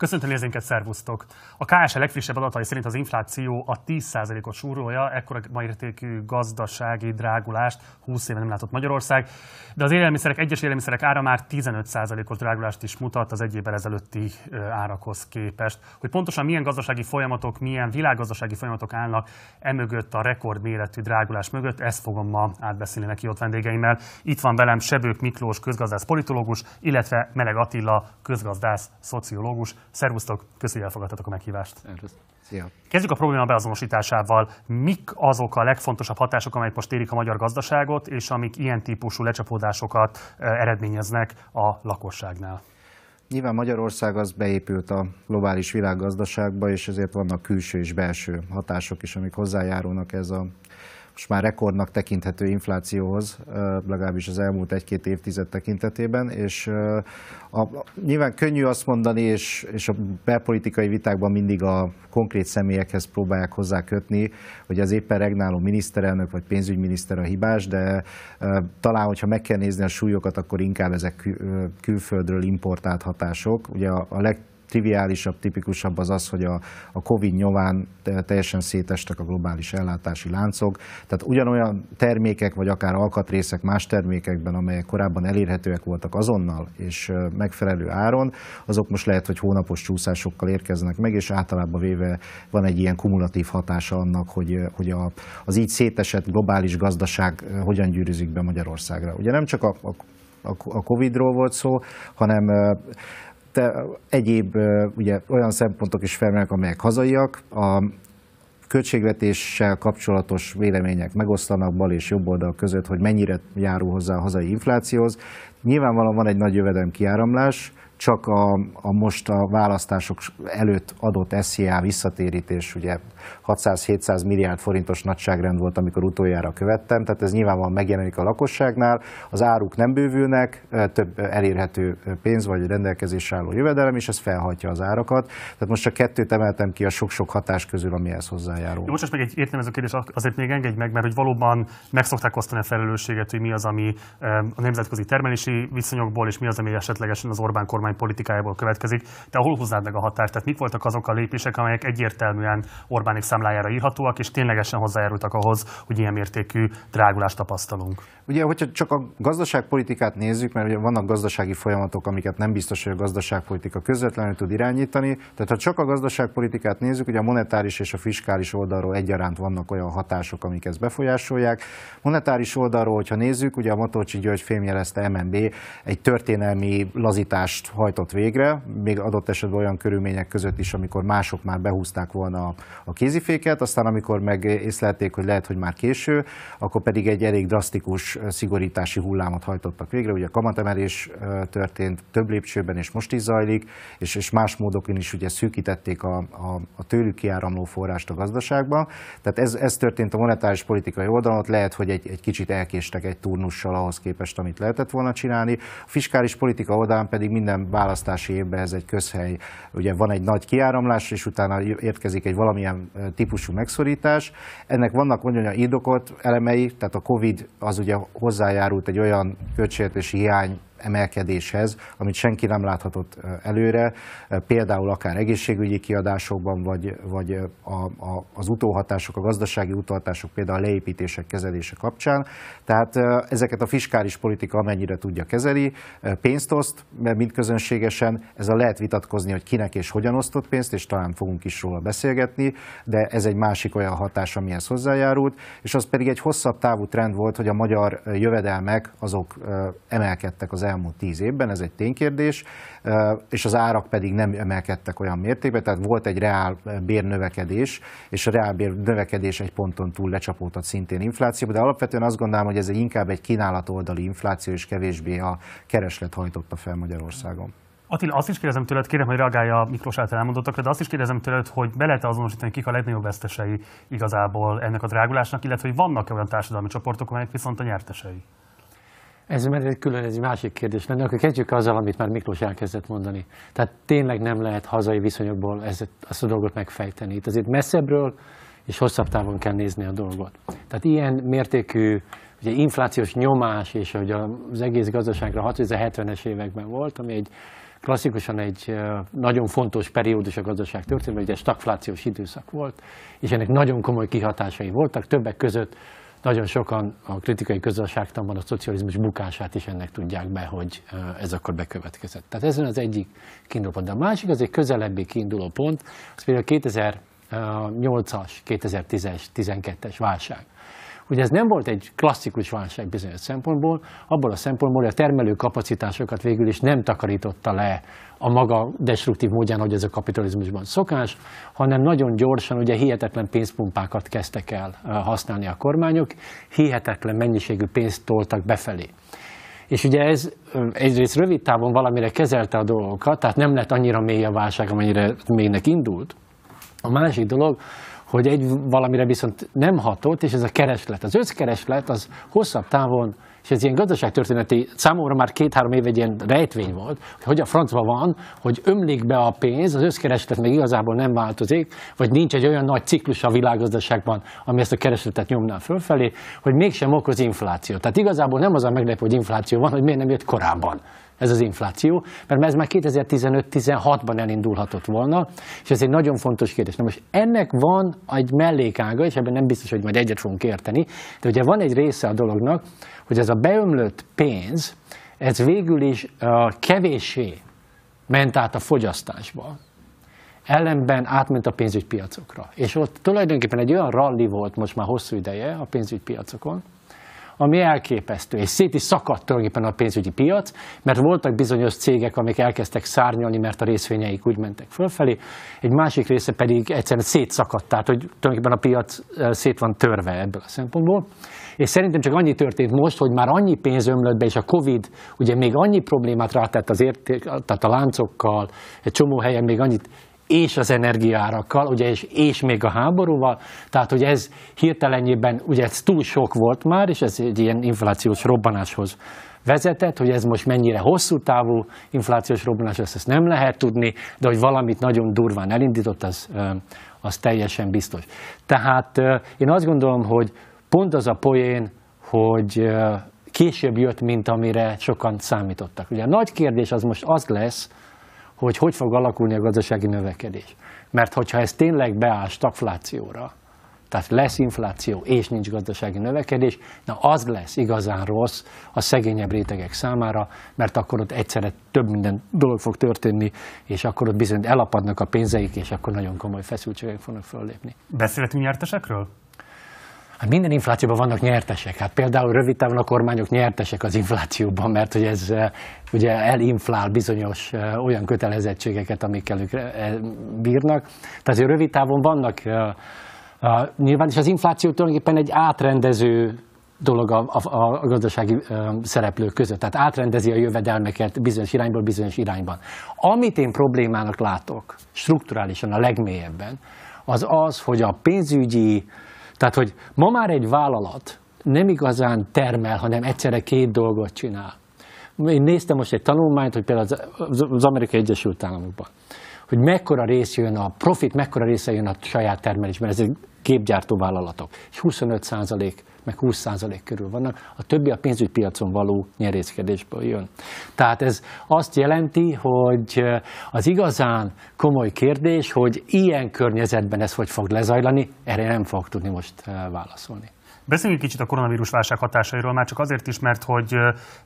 Köszöntöm nézőinket, szervusztok! A KSL legfrissebb adatai szerint az infláció a 10%-ot súrolja, ekkora értékű gazdasági drágulást 20 éve nem látott Magyarország, de az élelmiszerek, egyes élelmiszerek ára már 15%-os drágulást is mutat az egy évvel ezelőtti árakhoz képest. Hogy pontosan milyen gazdasági folyamatok, milyen világgazdasági folyamatok állnak emögött a rekordméretű drágulás mögött, ezt fogom ma átbeszélni neki ott vendégeimmel. Itt van velem Sebők Miklós közgazdász politológus, illetve Meleg Attila közgazdász szociológus. Szervusztok, köszönjük, elfogadtatok a meghívást. Szia. Kezdjük a probléma beazonosításával. Mik azok a legfontosabb hatások, amelyek most érik a magyar gazdaságot, és amik ilyen típusú lecsapódásokat eredményeznek a lakosságnál? Nyilván Magyarország az beépült a globális világgazdaságba, és ezért vannak külső és belső hatások is, amik hozzájárulnak ez a most már rekordnak tekinthető inflációhoz, legalábbis az elmúlt egy-két évtized tekintetében, és a, nyilván könnyű azt mondani, és, és a belpolitikai vitákban mindig a konkrét személyekhez próbálják hozzá kötni, hogy az éppen regnáló miniszterelnök vagy pénzügyminiszter a hibás, de talán, hogyha meg kell nézni a súlyokat, akkor inkább ezek külföldről importált hatások. Ugye a, a leg triviálisabb, tipikusabb az az, hogy a, a Covid nyomán teljesen szétestek a globális ellátási láncok. Tehát ugyanolyan termékek, vagy akár alkatrészek más termékekben, amelyek korábban elérhetőek voltak azonnal és megfelelő áron, azok most lehet, hogy hónapos csúszásokkal érkeznek meg, és általában véve van egy ilyen kumulatív hatása annak, hogy, hogy a, az így szétesett globális gazdaság hogyan gyűrűzik be Magyarországra. Ugye nem csak a, a a Covid-ról volt szó, hanem te, egyéb ugye, olyan szempontok is felmerülnek, amelyek hazaiak. A költségvetéssel kapcsolatos vélemények megoszlanak bal és jobb oldal között, hogy mennyire járul hozzá a hazai inflációhoz. Nyilvánvalóan van egy nagy jövedelem kiáramlás, csak a, a most a választások előtt adott SZIA visszatérítés, ugye 600-700 milliárd forintos nagyságrend volt, amikor utoljára követtem, tehát ez nyilvánvalóan megjelenik a lakosságnál, az áruk nem bővülnek, több elérhető pénz vagy rendelkezésre álló jövedelem, és ez felhatja az árakat. Tehát most csak kettőt emeltem ki a sok-sok hatás közül, amihez hozzájárul. Jó, most, most meg egy értelmező kérdés, azért még engedj meg, mert hogy valóban meg szokták osztani a felelősséget, hogy mi az, ami a nemzetközi termelési viszonyokból, és mi az, ami esetlegesen az Orbán kormány politikájából következik. De hol húznád meg a hatást? Tehát mik voltak azok a lépések, amelyek egyértelműen Orbánik számlájára írhatóak, és ténylegesen hozzájárultak ahhoz, hogy ilyen mértékű drágulást tapasztalunk? Ugye, hogyha csak a gazdaságpolitikát nézzük, mert ugye vannak gazdasági folyamatok, amiket nem biztos, hogy a gazdaságpolitika közvetlenül tud irányítani. Tehát ha csak a gazdaságpolitikát nézzük, ugye a monetáris és a fiskális oldalról egyaránt vannak olyan hatások, amik ezt befolyásolják. Monetáris oldalról, hogyha nézzük, ugye a Matolcsi György fémjelezte MNB egy történelmi lazítást hajtott végre, még adott esetben olyan körülmények között is, amikor mások már behúzták volna a kéziféket, aztán amikor meg észlelték, hogy lehet, hogy már késő, akkor pedig egy elég drasztikus szigorítási hullámot hajtottak végre. Ugye a kamatemelés történt több lépcsőben, és most is zajlik, és, és más módokon is ugye szűkítették a, a, a tőlük kiáramló forrást a gazdaságba. Tehát ez, ez történt a monetáris politikai oldalon, ott lehet, hogy egy, egy kicsit elkéstek egy turnussal ahhoz képest, amit lehetett volna csinálni. A fiskális politika oldalán pedig minden választási évben ez egy közhely. Ugye van egy nagy kiáramlás, és utána érkezik egy valamilyen típusú megszorítás. Ennek vannak olyan indokolt elemei, tehát a Covid az ugye hozzájárult egy olyan költségvetési hiány emelkedéshez, amit senki nem láthatott előre, például akár egészségügyi kiadásokban, vagy, vagy a, a, az utóhatások, a gazdasági utóhatások, például a leépítések kezelése kapcsán. Tehát ezeket a fiskális politika amennyire tudja kezeli, pénzt oszt, mert mind közönségesen, ez a lehet vitatkozni, hogy kinek és hogyan osztott pénzt, és talán fogunk is róla beszélgetni, de ez egy másik olyan hatás, amihez hozzájárult, és az pedig egy hosszabb távú trend volt, hogy a magyar jövedelmek azok emelkedtek az elmúlt tíz évben, ez egy ténykérdés, és az árak pedig nem emelkedtek olyan mértékben, tehát volt egy reál bérnövekedés, és a reál bérnövekedés egy ponton túl lecsapódott szintén inflációba, de alapvetően azt gondolom, hogy ez egy inkább egy kínálat oldali infláció, és kevésbé a kereslet hajtotta fel Magyarországon. Attila, azt is kérdezem tőled, kérem, hogy reagálja a Miklós által elmondottakra, de azt is kérdezem tőled, hogy be lehet azonosítani, kik a legnagyobb vesztesei igazából ennek a drágulásnak, illetve hogy vannak-e olyan társadalmi csoportok, amelyek viszont a nyertesei? Ez mert egy külön egy másik kérdés lenne, akkor kezdjük azzal, amit már Miklós elkezdett mondani. Tehát tényleg nem lehet hazai viszonyokból ezt, ezt a dolgot megfejteni. Itt azért messzebbről és hosszabb távon kell nézni a dolgot. Tehát ilyen mértékű ugye inflációs nyomás, és hogy az egész gazdaságra 60 70-es években volt, ami egy klasszikusan egy nagyon fontos periódus a gazdaság történetben, ugye stagflációs időszak volt, és ennek nagyon komoly kihatásai voltak, többek között nagyon sokan a kritikai közösségtanban a szocializmus bukását is ennek tudják be, hogy ez akkor bekövetkezett. Tehát ez az egyik kiinduló pont. De a másik az egy közelebbi kiinduló pont, az például 2008-as, 2010-es, 12-es válság. Ugye ez nem volt egy klasszikus válság bizonyos szempontból, abból a szempontból, hogy a termelő kapacitásokat végül is nem takarította le a maga destruktív módján, hogy ez a kapitalizmusban szokás, hanem nagyon gyorsan ugye hihetetlen pénzpumpákat kezdtek el használni a kormányok, hihetetlen mennyiségű pénzt toltak befelé. És ugye ez egyrészt rövid távon valamire kezelte a dolgokat, tehát nem lett annyira mély a válság, amennyire mélynek indult. A másik dolog, hogy egy valamire viszont nem hatott, és ez a kereslet. Az összkereslet az hosszabb távon, és ez ilyen gazdaságtörténeti, számomra már két-három év egy ilyen rejtvény volt, hogy hogy a francban van, hogy ömlik be a pénz, az összkereslet még igazából nem változik, vagy nincs egy olyan nagy ciklus a világgazdaságban, ami ezt a keresletet nyomná fölfelé, hogy mégsem okoz infláció. Tehát igazából nem az a meglepő, hogy infláció van, hogy miért nem jött korábban ez az infláció, mert ez már 2015-16-ban elindulhatott volna, és ez egy nagyon fontos kérdés. Na most ennek van egy mellékága, és ebben nem biztos, hogy majd egyet fogunk érteni, de ugye van egy része a dolognak, hogy ez a beömlött pénz, ez végül is uh, kevéssé ment át a fogyasztásba, ellenben átment a pénzügypiacokra. És ott tulajdonképpen egy olyan ralli volt most már hosszú ideje a pénzügypiacokon, ami elképesztő, és szét is szakadt tulajdonképpen a pénzügyi piac, mert voltak bizonyos cégek, amik elkezdtek szárnyalni, mert a részvényeik úgy mentek fölfelé, egy másik része pedig egyszerűen szétszakadt, tehát hogy tulajdonképpen a piac szét van törve ebből a szempontból. És szerintem csak annyi történt most, hogy már annyi pénz ömlött be, és a Covid ugye még annyi problémát rátett az érték, tehát a láncokkal, egy csomó helyen még annyit és az energiárakkal, ugye, és, és még a háborúval, tehát hogy ez hirtelenjében, ugye ez túl sok volt már, és ez egy ilyen inflációs robbanáshoz vezetett, hogy ez most mennyire hosszú távú inflációs robbanás, ezt, ezt nem lehet tudni, de hogy valamit nagyon durván elindított, az, az teljesen biztos. Tehát én azt gondolom, hogy pont az a poén, hogy később jött, mint amire sokan számítottak. Ugye a nagy kérdés az most az lesz, hogy hogy fog alakulni a gazdasági növekedés. Mert hogyha ez tényleg beáll stagflációra, tehát lesz infláció és nincs gazdasági növekedés, na az lesz igazán rossz a szegényebb rétegek számára, mert akkor ott egyszerre több minden dolog fog történni, és akkor ott bizony elapadnak a pénzeik, és akkor nagyon komoly feszültségek fognak föllépni. Beszélhetünk nyertesekről? Hát minden inflációban vannak nyertesek. Hát például rövid távon a kormányok nyertesek az inflációban, mert hogy ez eh, ugye elinflál bizonyos eh, olyan kötelezettségeket, amikkel ők eh, bírnak. Tehát azért rövid távon vannak nyilván, és az infláció tulajdonképpen egy átrendező dolog a, a, a gazdasági szereplők között. Tehát átrendezi a jövedelmeket bizonyos irányból bizonyos irányban. Amit én problémának látok, strukturálisan a legmélyebben, az az, hogy a pénzügyi tehát, hogy ma már egy vállalat nem igazán termel, hanem egyszerre két dolgot csinál. Én néztem most egy tanulmányt, hogy például az Amerikai Egyesült Államokban, hogy mekkora rész jön a profit, mekkora része jön a saját termelésben, ezek képgyártó vállalatok. És 25 százalék meg 20% körül vannak, a többi a pénzügypiacon való nyerészkedésből jön. Tehát ez azt jelenti, hogy az igazán komoly kérdés, hogy ilyen környezetben ez hogy fog lezajlani, erre nem fog tudni most válaszolni. Beszéljünk kicsit a koronavírus válság hatásairól, már csak azért is, mert hogy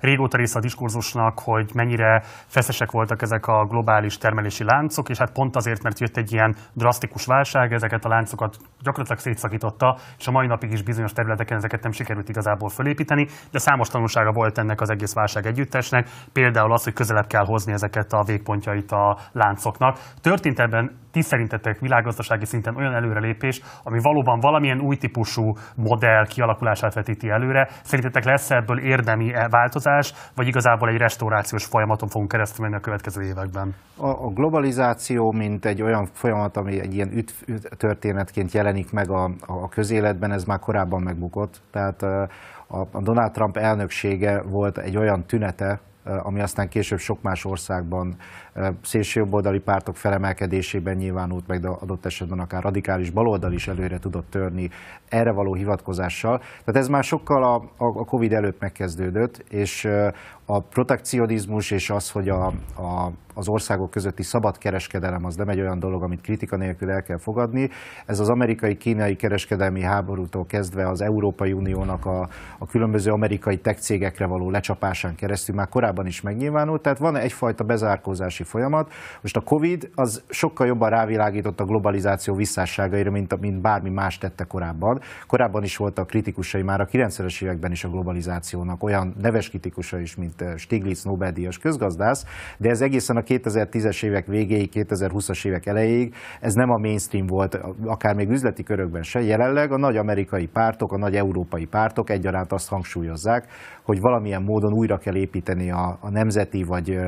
régóta része a diskurzusnak, hogy mennyire feszesek voltak ezek a globális termelési láncok, és hát pont azért, mert jött egy ilyen drasztikus válság, ezeket a láncokat gyakorlatilag szétszakította, és a mai napig is bizonyos területeken ezeket nem sikerült igazából fölépíteni, de számos tanulsága volt ennek az egész válság együttesnek, például az, hogy közelebb kell hozni ezeket a végpontjait a láncoknak. Történt ebben ti szerintetek világgazdasági szinten olyan előrelépés, ami valóban valamilyen új típusú modell kialakulását vetíti előre. Szerintetek lesz ebből érdemi változás, vagy igazából egy restaurációs folyamaton fogunk keresztül menni a következő években? A, a globalizáció, mint egy olyan folyamat, ami egy ilyen üt, üt történetként jelenik meg a, a közéletben, ez már korábban megbukott. Tehát a Donald Trump elnöksége volt egy olyan tünete ami aztán később sok más országban szélsőjobboldali pártok felemelkedésében nyilvánult, meg de adott esetben akár radikális baloldal is előre tudott törni erre való hivatkozással. Tehát ez már sokkal a, a Covid előtt megkezdődött, és a protekcionizmus és az, hogy a, a az országok közötti szabad kereskedelem az nem egy olyan dolog, amit kritika nélkül el kell fogadni. Ez az amerikai-kínai kereskedelmi háborútól kezdve az Európai Uniónak a, a különböző amerikai tech cégekre való lecsapásán keresztül már korábban is megnyilvánult, tehát van egyfajta bezárkózási folyamat. Most a Covid az sokkal jobban rávilágított a globalizáció visszásságaira, mint, mint bármi más tette korábban. Korábban is voltak kritikusai már a 90-es években is a globalizációnak, olyan neves kritikusai is, mint eh, Stiglitz Nobel-díjas közgazdász, de ez egészen a 2010-es évek végéig, 2020-as évek elejéig, ez nem a mainstream volt, akár még üzleti körökben se. Jelenleg a nagy amerikai pártok, a nagy európai pártok egyaránt azt hangsúlyozzák, hogy valamilyen módon újra kell építeni a, a nemzeti vagy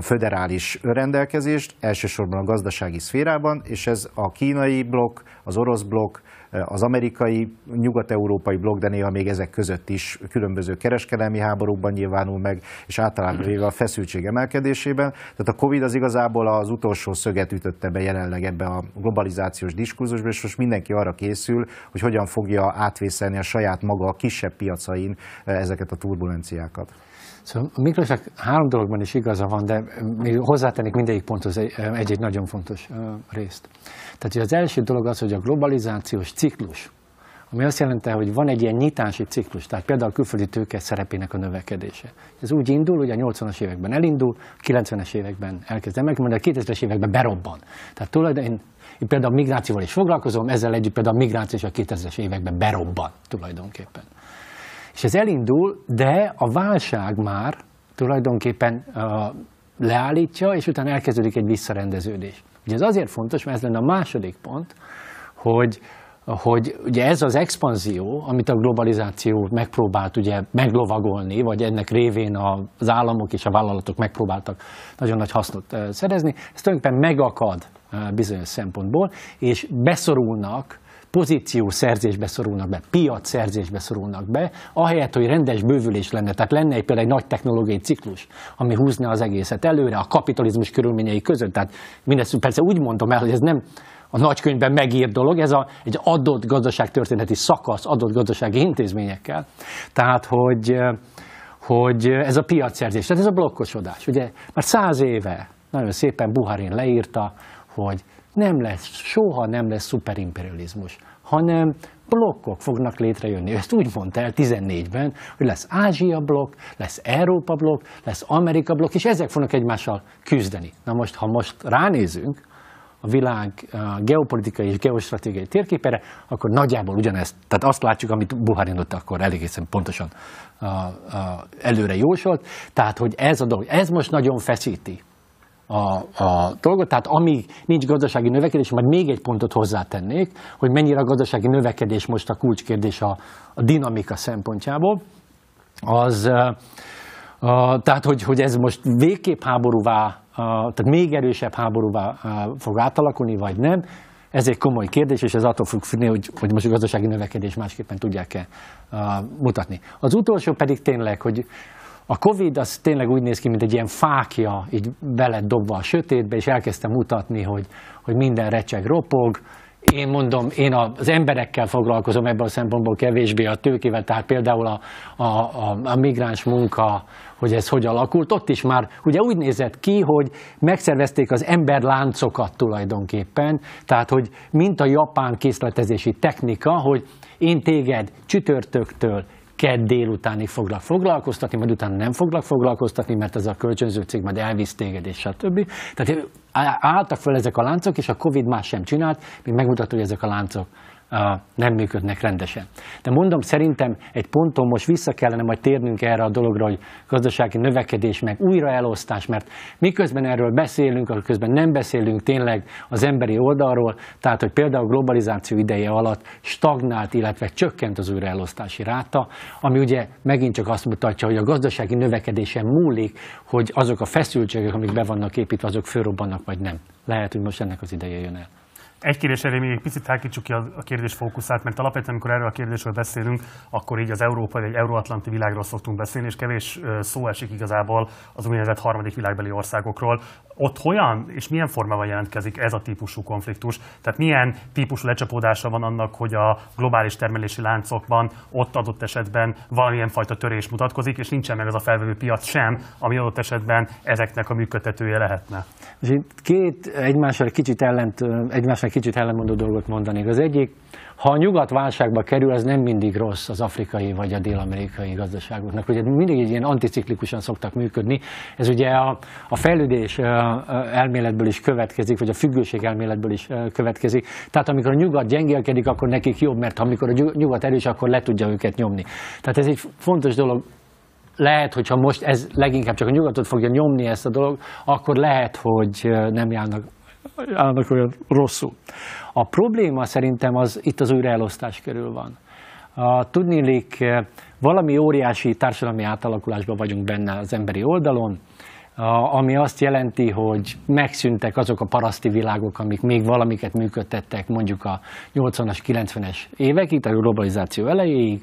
föderális rendelkezést, elsősorban a gazdasági szférában, és ez a kínai blokk, az orosz blokk, az amerikai, nyugat-európai blokk, de néha még ezek között is különböző kereskedelmi háborúkban nyilvánul meg, és általában véve a feszültség emelkedésében. Tehát a Covid az igazából az utolsó szöget ütötte be jelenleg ebbe a globalizációs diskurzusba, és most mindenki arra készül, hogy hogyan fogja átvészelni a saját maga a kisebb piacain ezeket a turbulenciákat. Szóval Miklósnak három dologban is igaza van, de még hozzátennék mindegyik ponthoz egy-egy nagyon fontos részt. Tehát az első dolog az, hogy a globalizációs ciklus, ami azt jelenti, hogy van egy ilyen nyitási ciklus, tehát például a külföldi tőke szerepének a növekedése. Ez úgy indul, hogy a 80-as években elindul, a 90-es években elkezd emelkedni, majd a 2000-es években berobban. Tehát tulajdonképpen én például a migrációval is foglalkozom, ezzel együtt például a migráció is a 2000-es években berobban tulajdonképpen. És ez elindul, de a válság már tulajdonképpen leállítja, és utána elkezdődik egy visszarendeződés. Ugye ez azért fontos, mert ez lenne a második pont, hogy, hogy ugye ez az expanzió, amit a globalizáció megpróbált ugye meglovagolni, vagy ennek révén az államok és a vállalatok megpróbáltak nagyon nagy hasznot szerezni, ez tulajdonképpen megakad bizonyos szempontból, és beszorulnak pozíció szerzésbe szorulnak be, piac szerzésbe szorulnak be, ahelyett, hogy rendes bővülés lenne, tehát lenne egy például egy nagy technológiai ciklus, ami húzna az egészet előre a kapitalizmus körülményei között. Tehát mindezt persze úgy mondom el, hogy ez nem a nagykönyvben megírt dolog, ez a, egy adott gazdaságtörténeti szakasz, adott gazdasági intézményekkel. Tehát, hogy, hogy ez a piacszerzés, tehát ez a blokkosodás. Ugye már száz éve nagyon szépen Buharin leírta, hogy nem lesz, soha nem lesz szuperimperializmus, hanem blokkok fognak létrejönni. Ezt úgy mondta el 14-ben, hogy lesz Ázsia blokk, lesz Európa blokk, lesz Amerika blokk, és ezek fognak egymással küzdeni. Na most, ha most ránézünk a világ a geopolitikai és geostratégiai térképére, akkor nagyjából ugyanezt, tehát azt látjuk, amit Buharin ott akkor elégészen pontosan a, a, előre jósolt, tehát hogy ez a dolog, ez most nagyon feszíti a, a dolgot. Tehát amíg nincs gazdasági növekedés, majd még egy pontot hozzátennék, hogy mennyire a gazdasági növekedés most a kulcskérdés a, a dinamika szempontjából. Az, a, tehát, hogy, hogy ez most végképp háborúvá, a, tehát még erősebb háborúvá fog átalakulni, vagy nem, ez egy komoly kérdés, és ez attól függni, hogy, hogy most a gazdasági növekedés másképpen tudják-e mutatni. Az utolsó pedig tényleg, hogy a Covid az tényleg úgy néz ki, mint egy ilyen fákja, így bele dobva a sötétbe, és elkezdtem mutatni, hogy, hogy minden recseg, ropog. Én mondom, én az emberekkel foglalkozom ebből a szempontból kevésbé a tőkével, tehát például a, a, a, a migráns munka, hogy ez hogy alakult. Ott is már ugye úgy nézett ki, hogy megszervezték az emberláncokat tulajdonképpen, tehát hogy mint a japán készletezési technika, hogy én téged csütörtöktől kedd délutánig foglak foglalkoztatni, majd utána nem foglak foglalkoztatni, mert ez a kölcsönző cég majd elvisz téged, és stb. Tehát álltak fel ezek a láncok, és a Covid más sem csinált, még megmutatta, hogy ezek a láncok nem működnek rendesen. De mondom, szerintem egy ponton most vissza kellene majd térnünk erre a dologra, hogy gazdasági növekedés, meg újraelosztás, mert miközben erről beszélünk, akkor közben nem beszélünk tényleg az emberi oldalról, tehát hogy például a globalizáció ideje alatt stagnált, illetve csökkent az újraelosztási ráta, ami ugye megint csak azt mutatja, hogy a gazdasági növekedésen múlik, hogy azok a feszültségek, amik be vannak építve, azok fölrobbannak, vagy nem. Lehet, hogy most ennek az ideje jön el. Egy kérdés elé még egy picit tágítsuk ki a, kérdés fókuszát, mert alapvetően, amikor erről a kérdésről beszélünk, akkor így az európai vagy euróatlanti világról szoktunk beszélni, és kevés szó esik igazából az úgynevezett harmadik világbeli országokról. Ott hogyan és milyen formában jelentkezik ez a típusú konfliktus? Tehát milyen típusú lecsapódása van annak, hogy a globális termelési láncokban ott adott esetben valamilyen fajta törés mutatkozik, és nincsen meg az a felvevő piac sem, ami adott esetben ezeknek a működtetője lehetne. És két egymással kicsit ellent, egymásnak kicsit ellenmondó dolgot mondanék. Az egyik, ha a nyugat válságba kerül, az nem mindig rossz az afrikai vagy a dél-amerikai gazdaságoknak. Ugye mindig egy ilyen anticiklikusan szoktak működni. Ez ugye a, a fejlődés elméletből is következik, vagy a függőség elméletből is következik. Tehát amikor a nyugat gyengélkedik, akkor nekik jobb, mert amikor a nyugat erős, akkor le tudja őket nyomni. Tehát ez egy fontos dolog lehet, hogyha most ez leginkább csak a nyugatot fogja nyomni ezt a dolog, akkor lehet, hogy nem járnak, járnak olyan rosszul. A probléma szerintem az itt az újraelosztás körül van. A, tudnélik, valami óriási társadalmi átalakulásban vagyunk benne az emberi oldalon, ami azt jelenti, hogy megszűntek azok a paraszti világok, amik még valamiket működtettek mondjuk a 80-as, 90-es évekig, a globalizáció elejéig,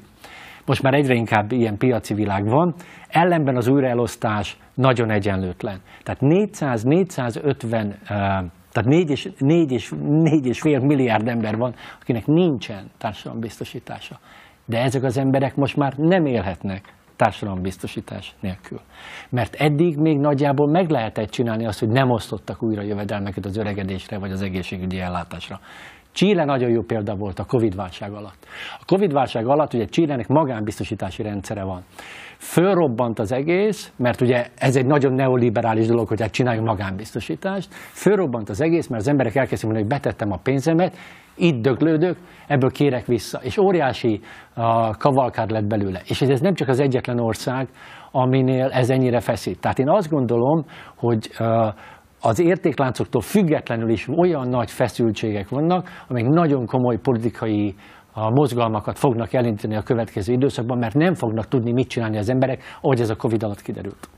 most már egyre inkább ilyen piaci világ van, ellenben az újraelosztás nagyon egyenlőtlen. Tehát 400-450 tehát 4 és, 4, és, 4 és fél milliárd ember van, akinek nincsen társadalombiztosítása. De ezek az emberek most már nem élhetnek társadalombiztosítás nélkül. Mert eddig még nagyjából meg lehetett csinálni azt, hogy nem osztottak újra jövedelmeket az öregedésre vagy az egészségügyi ellátásra. Chile nagyon jó példa volt a Covid-válság alatt. A Covid-válság alatt ugye Chilenek magánbiztosítási rendszere van. Fölrobbant az egész, mert ugye ez egy nagyon neoliberális dolog, hogy hát csináljunk magánbiztosítást. Fölrobbant az egész, mert az emberek elkezdték mondani, hogy betettem a pénzemet, itt döglődök, ebből kérek vissza. És óriási a kavalkád lett belőle. És ez nem csak az egyetlen ország, aminél ez ennyire feszít. Tehát én azt gondolom, hogy az értékláncoktól függetlenül is olyan nagy feszültségek vannak, amelyek nagyon komoly politikai a mozgalmakat fognak elindítani a következő időszakban, mert nem fognak tudni mit csinálni az emberek, ahogy ez a Covid alatt kiderült.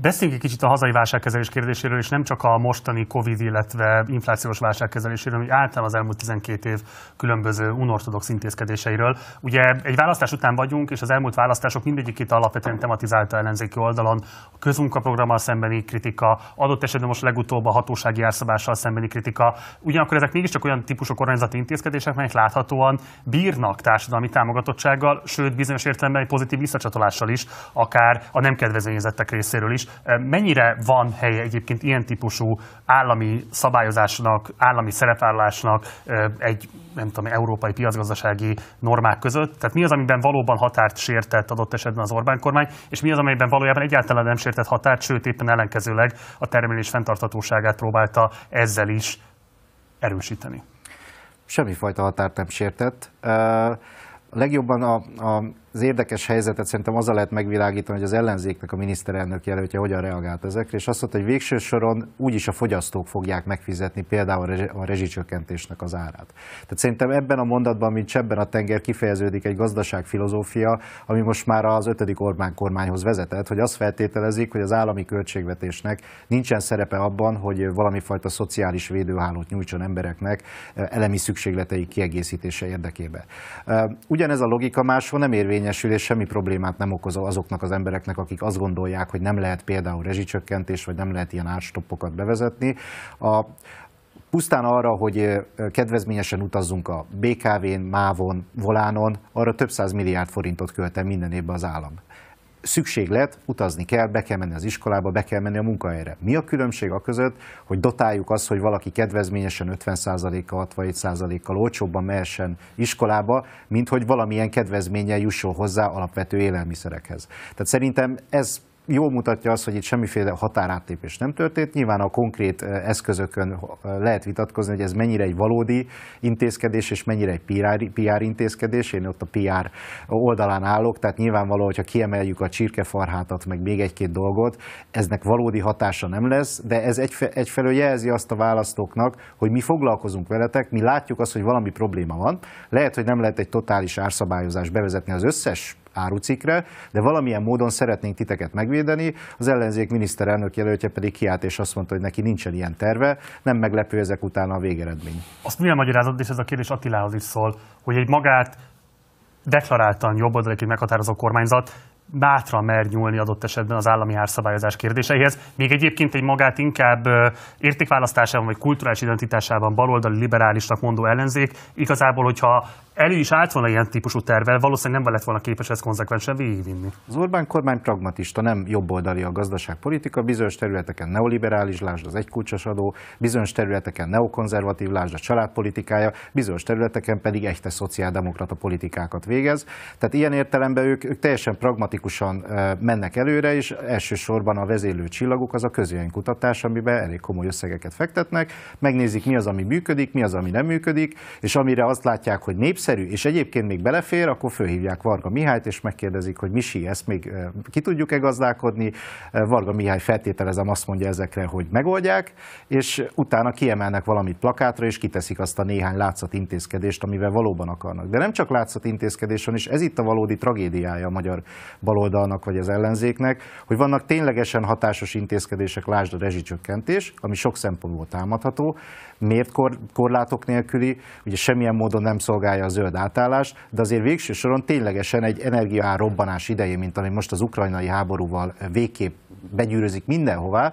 Beszéljünk egy kicsit a hazai válságkezelés kérdéséről, és nem csak a mostani Covid, illetve inflációs válságkezeléséről, hanem általában az elmúlt 12 év különböző unortodox intézkedéseiről. Ugye egy választás után vagyunk, és az elmúlt választások mindegyikét alapvetően tematizálta ellenzéki oldalon. A közmunkaprogrammal szembeni kritika, adott esetben most legutóbb a hatósági árszabással szembeni kritika. Ugyanakkor ezek mégiscsak olyan típusú kormányzati intézkedések, melyek láthatóan bírnak társadalmi támogatottsággal, sőt bizonyos értelemben egy pozitív visszacsatolással is, akár a nem kedvezményezettek részéről is. Mennyire van helye egyébként ilyen típusú állami szabályozásnak, állami szerepvállalásnak egy nem tudom, európai piacgazdasági normák között? Tehát mi az, amiben valóban határt sértett adott esetben az Orbán kormány, és mi az, amelyben valójában egyáltalán nem sértett határt, sőt éppen ellenkezőleg a termelés fenntarthatóságát próbálta ezzel is erősíteni? Semmifajta határt nem sértett. Legjobban a, a az érdekes helyzetet szerintem azzal lehet megvilágítani, hogy az ellenzéknek a miniszterelnök jelöltje hogyan reagált ezekre, és azt mondta, hogy végső soron úgyis a fogyasztók fogják megfizetni például a rezsicsökkentésnek az árát. Tehát szerintem ebben a mondatban, mint ebben a tenger kifejeződik egy gazdaságfilozófia, ami most már az ötödik Orbán kormányhoz vezetett, hogy azt feltételezik, hogy az állami költségvetésnek nincsen szerepe abban, hogy valami fajta szociális védőhálót nyújtson embereknek elemi szükségletei kiegészítése érdekében. Ugyanez a logika máshol nem érvény érvényesül, és semmi problémát nem okoz azoknak az embereknek, akik azt gondolják, hogy nem lehet például rezsicsökkentés, vagy nem lehet ilyen árstoppokat bevezetni. A, pusztán arra, hogy kedvezményesen utazzunk a BKV-n, MÁV-on, Volánon, arra több száz milliárd forintot költem minden évben az állam szükséglet, utazni kell, be kell menni az iskolába, be kell menni a munkahelyre. Mi a különbség a között, hogy dotáljuk azt, hogy valaki kedvezményesen 50%-kal, 61%-kal olcsóbban mehessen iskolába, mint hogy valamilyen kedvezménnyel jusson hozzá alapvető élelmiszerekhez. Tehát szerintem ez jól mutatja azt, hogy itt semmiféle határáttépés nem történt. Nyilván a konkrét eszközökön lehet vitatkozni, hogy ez mennyire egy valódi intézkedés, és mennyire egy PR, PR intézkedés. Én ott a PR oldalán állok, tehát nyilvánvaló, hogyha kiemeljük a csirkefarhátat, meg még egy-két dolgot, eznek valódi hatása nem lesz, de ez egyfelől jelzi azt a választóknak, hogy mi foglalkozunk veletek, mi látjuk azt, hogy valami probléma van. Lehet, hogy nem lehet egy totális árszabályozást bevezetni az összes árucikre, de valamilyen módon szeretnénk titeket megvédeni. Az ellenzék miniszterelnök jelöltje pedig kiállt és azt mondta, hogy neki nincsen ilyen terve. Nem meglepő ezek után a végeredmény. Azt milyen magyarázat, és ez a kérdés Attilához is szól, hogy egy magát deklaráltan jobboldaliként meghatározó kormányzat bátran mer nyúlni adott esetben az állami árszabályozás kérdéseihez, még egyébként egy magát inkább értékválasztásában vagy kulturális identitásában baloldali liberálisnak mondó ellenzék igazából, hogyha elő is állt volna ilyen típusú tervel, valószínűleg nem lett volna képes ezt konzekvensen végigvinni. Az Orbán kormány pragmatista, nem jobboldali a gazdaságpolitika, bizonyos területeken neoliberális, lásd az egykulcsos adó, bizonyos területeken neokonzervatív, lásd a családpolitikája, bizonyos területeken pedig echte szociáldemokrata politikákat végez. Tehát ilyen értelemben ők, ők teljesen pragmatikusan mennek előre, és elsősorban a vezélő csillaguk az a közvéleménykutatás, amiben elég komoly összegeket fektetnek, megnézik mi az, ami működik, mi az, ami nem működik, és amire azt látják, hogy népszerű, népszerű, és egyébként még belefér, akkor fölhívják Varga Mihályt, és megkérdezik, hogy Misi, ezt még ki tudjuk-e gazdálkodni. Varga Mihály feltételezem azt mondja ezekre, hogy megoldják, és utána kiemelnek valamit plakátra, és kiteszik azt a néhány látszat intézkedést, amivel valóban akarnak. De nem csak látszat intézkedés van, és ez itt a valódi tragédiája a magyar baloldalnak vagy az ellenzéknek, hogy vannak ténylegesen hatásos intézkedések, lásd a rezsicsökkentés, ami sok szempontból támadható, miért kor, korlátok nélküli, ugye semmilyen módon nem szolgálja a zöld átállás, de azért végső soron ténylegesen egy energiaár robbanás idején, mint ami most az ukrajnai háborúval végképp begyűrözik mindenhová,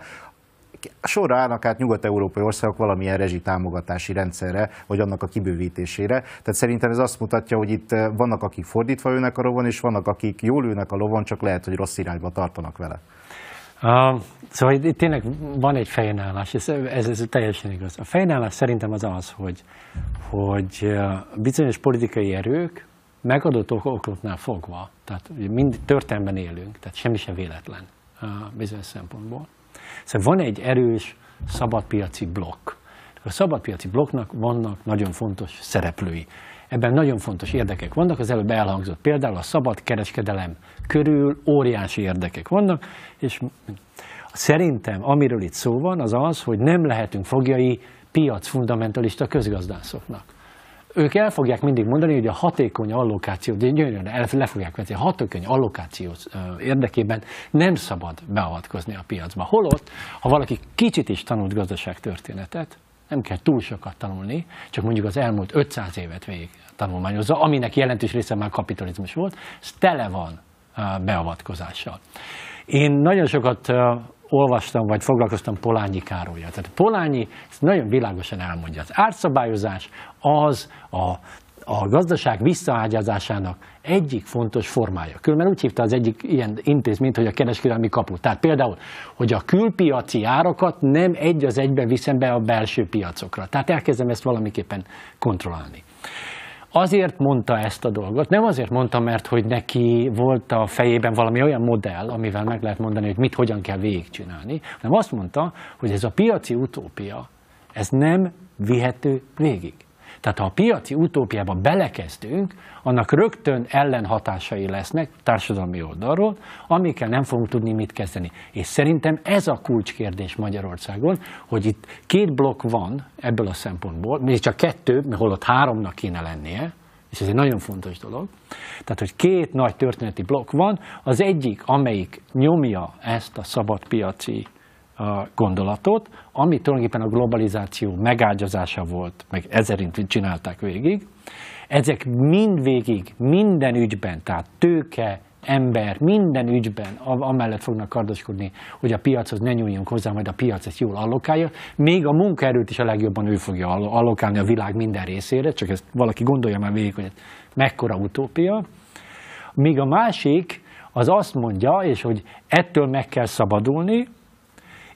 sorra állnak át nyugat-európai országok valamilyen rezsitámogatási rendszerre, vagy annak a kibővítésére. Tehát szerintem ez azt mutatja, hogy itt vannak, akik fordítva ülnek a lovon, és vannak, akik jól ülnek a lovon, csak lehet, hogy rossz irányba tartanak vele. Szóval itt tényleg van egy fejnállás, ez, ez, ez teljesen igaz. A fejnállás szerintem az az, hogy, hogy bizonyos politikai erők megadott okoknál fogva, tehát mind történelmen élünk, tehát semmi sem véletlen bizonyos szempontból. Szóval van egy erős szabadpiaci blokk. A szabadpiaci blokknak vannak nagyon fontos szereplői. Ebben nagyon fontos érdekek vannak, az előbb elhangzott például a szabad kereskedelem körül óriási érdekek vannak, és szerintem amiről itt szó van, az az, hogy nem lehetünk fogjai piacfundamentalista közgazdászoknak. Ők el fogják mindig mondani, hogy a hatékony allokáció, de gyönyörűen el, le fogják venni, a hatékony allokáció érdekében nem szabad beavatkozni a piacba. Holott, ha valaki kicsit is tanult gazdaságtörténetet, nem kell túl sokat tanulni, csak mondjuk az elmúlt 500 évet végig tanulmányozza, aminek jelentős része már kapitalizmus volt, ez tele van beavatkozással. Én nagyon sokat olvastam, vagy foglalkoztam Polányi Károlyjal. Tehát Polányi ezt nagyon világosan elmondja. Az árszabályozás az a a gazdaság visszaágyazásának egyik fontos formája. Különben úgy hívta az egyik ilyen intézményt, hogy a kereskedelmi kapu. Tehát például, hogy a külpiaci árakat nem egy az egyben viszem be a belső piacokra. Tehát elkezdem ezt valamiképpen kontrollálni. Azért mondta ezt a dolgot, nem azért mondta, mert hogy neki volt a fejében valami olyan modell, amivel meg lehet mondani, hogy mit hogyan kell végigcsinálni, hanem azt mondta, hogy ez a piaci utópia, ez nem vihető végig. Tehát ha a piaci utópiába belekezdünk, annak rögtön ellenhatásai lesznek társadalmi oldalról, amikkel nem fogunk tudni mit kezdeni. És szerintem ez a kulcskérdés Magyarországon, hogy itt két blokk van ebből a szempontból, még csak kettő, holott háromnak kéne lennie, és ez egy nagyon fontos dolog. Tehát, hogy két nagy történeti blokk van, az egyik, amelyik nyomja ezt a szabadpiaci gondolatot, ami tulajdonképpen a globalizáció megágyazása volt, meg ezerint csinálták végig. Ezek mind végig, minden ügyben, tehát tőke, ember, minden ügyben amellett fognak kardoskodni, hogy a piachoz ne nyúljunk hozzá, majd a piac ezt jól allokálja. Még a munkaerőt is a legjobban ő fogja allokálni a világ minden részére, csak ezt valaki gondolja már végig, hogy ez mekkora utópia. Míg a másik az azt mondja, és hogy ettől meg kell szabadulni,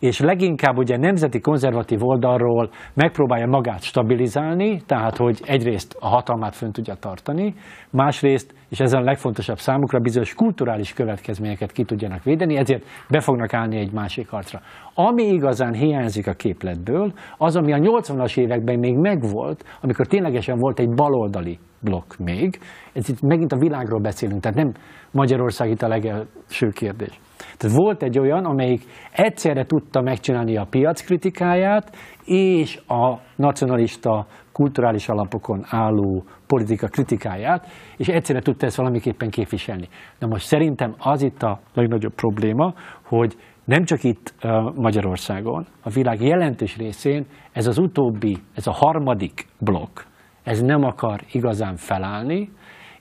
és leginkább ugye nemzeti konzervatív oldalról megpróbálja magát stabilizálni, tehát hogy egyrészt a hatalmát fönn tudja tartani, másrészt, és ez a legfontosabb számukra, bizonyos kulturális következményeket ki tudjanak védeni, ezért be fognak állni egy másik harcra. Ami igazán hiányzik a képletből, az, ami a 80-as években még megvolt, amikor ténylegesen volt egy baloldali blokk még. Ez itt megint a világról beszélünk, tehát nem Magyarország itt a legelső kérdés. Tehát volt egy olyan, amelyik egyszerre tudta megcsinálni a piac kritikáját és a nacionalista, kulturális alapokon álló politika kritikáját, és egyszerre tudta ezt valamiképpen képviselni. Na most szerintem az itt a legnagyobb probléma, hogy nem csak itt Magyarországon, a világ jelentős részén ez az utóbbi, ez a harmadik blokk, ez nem akar igazán felállni,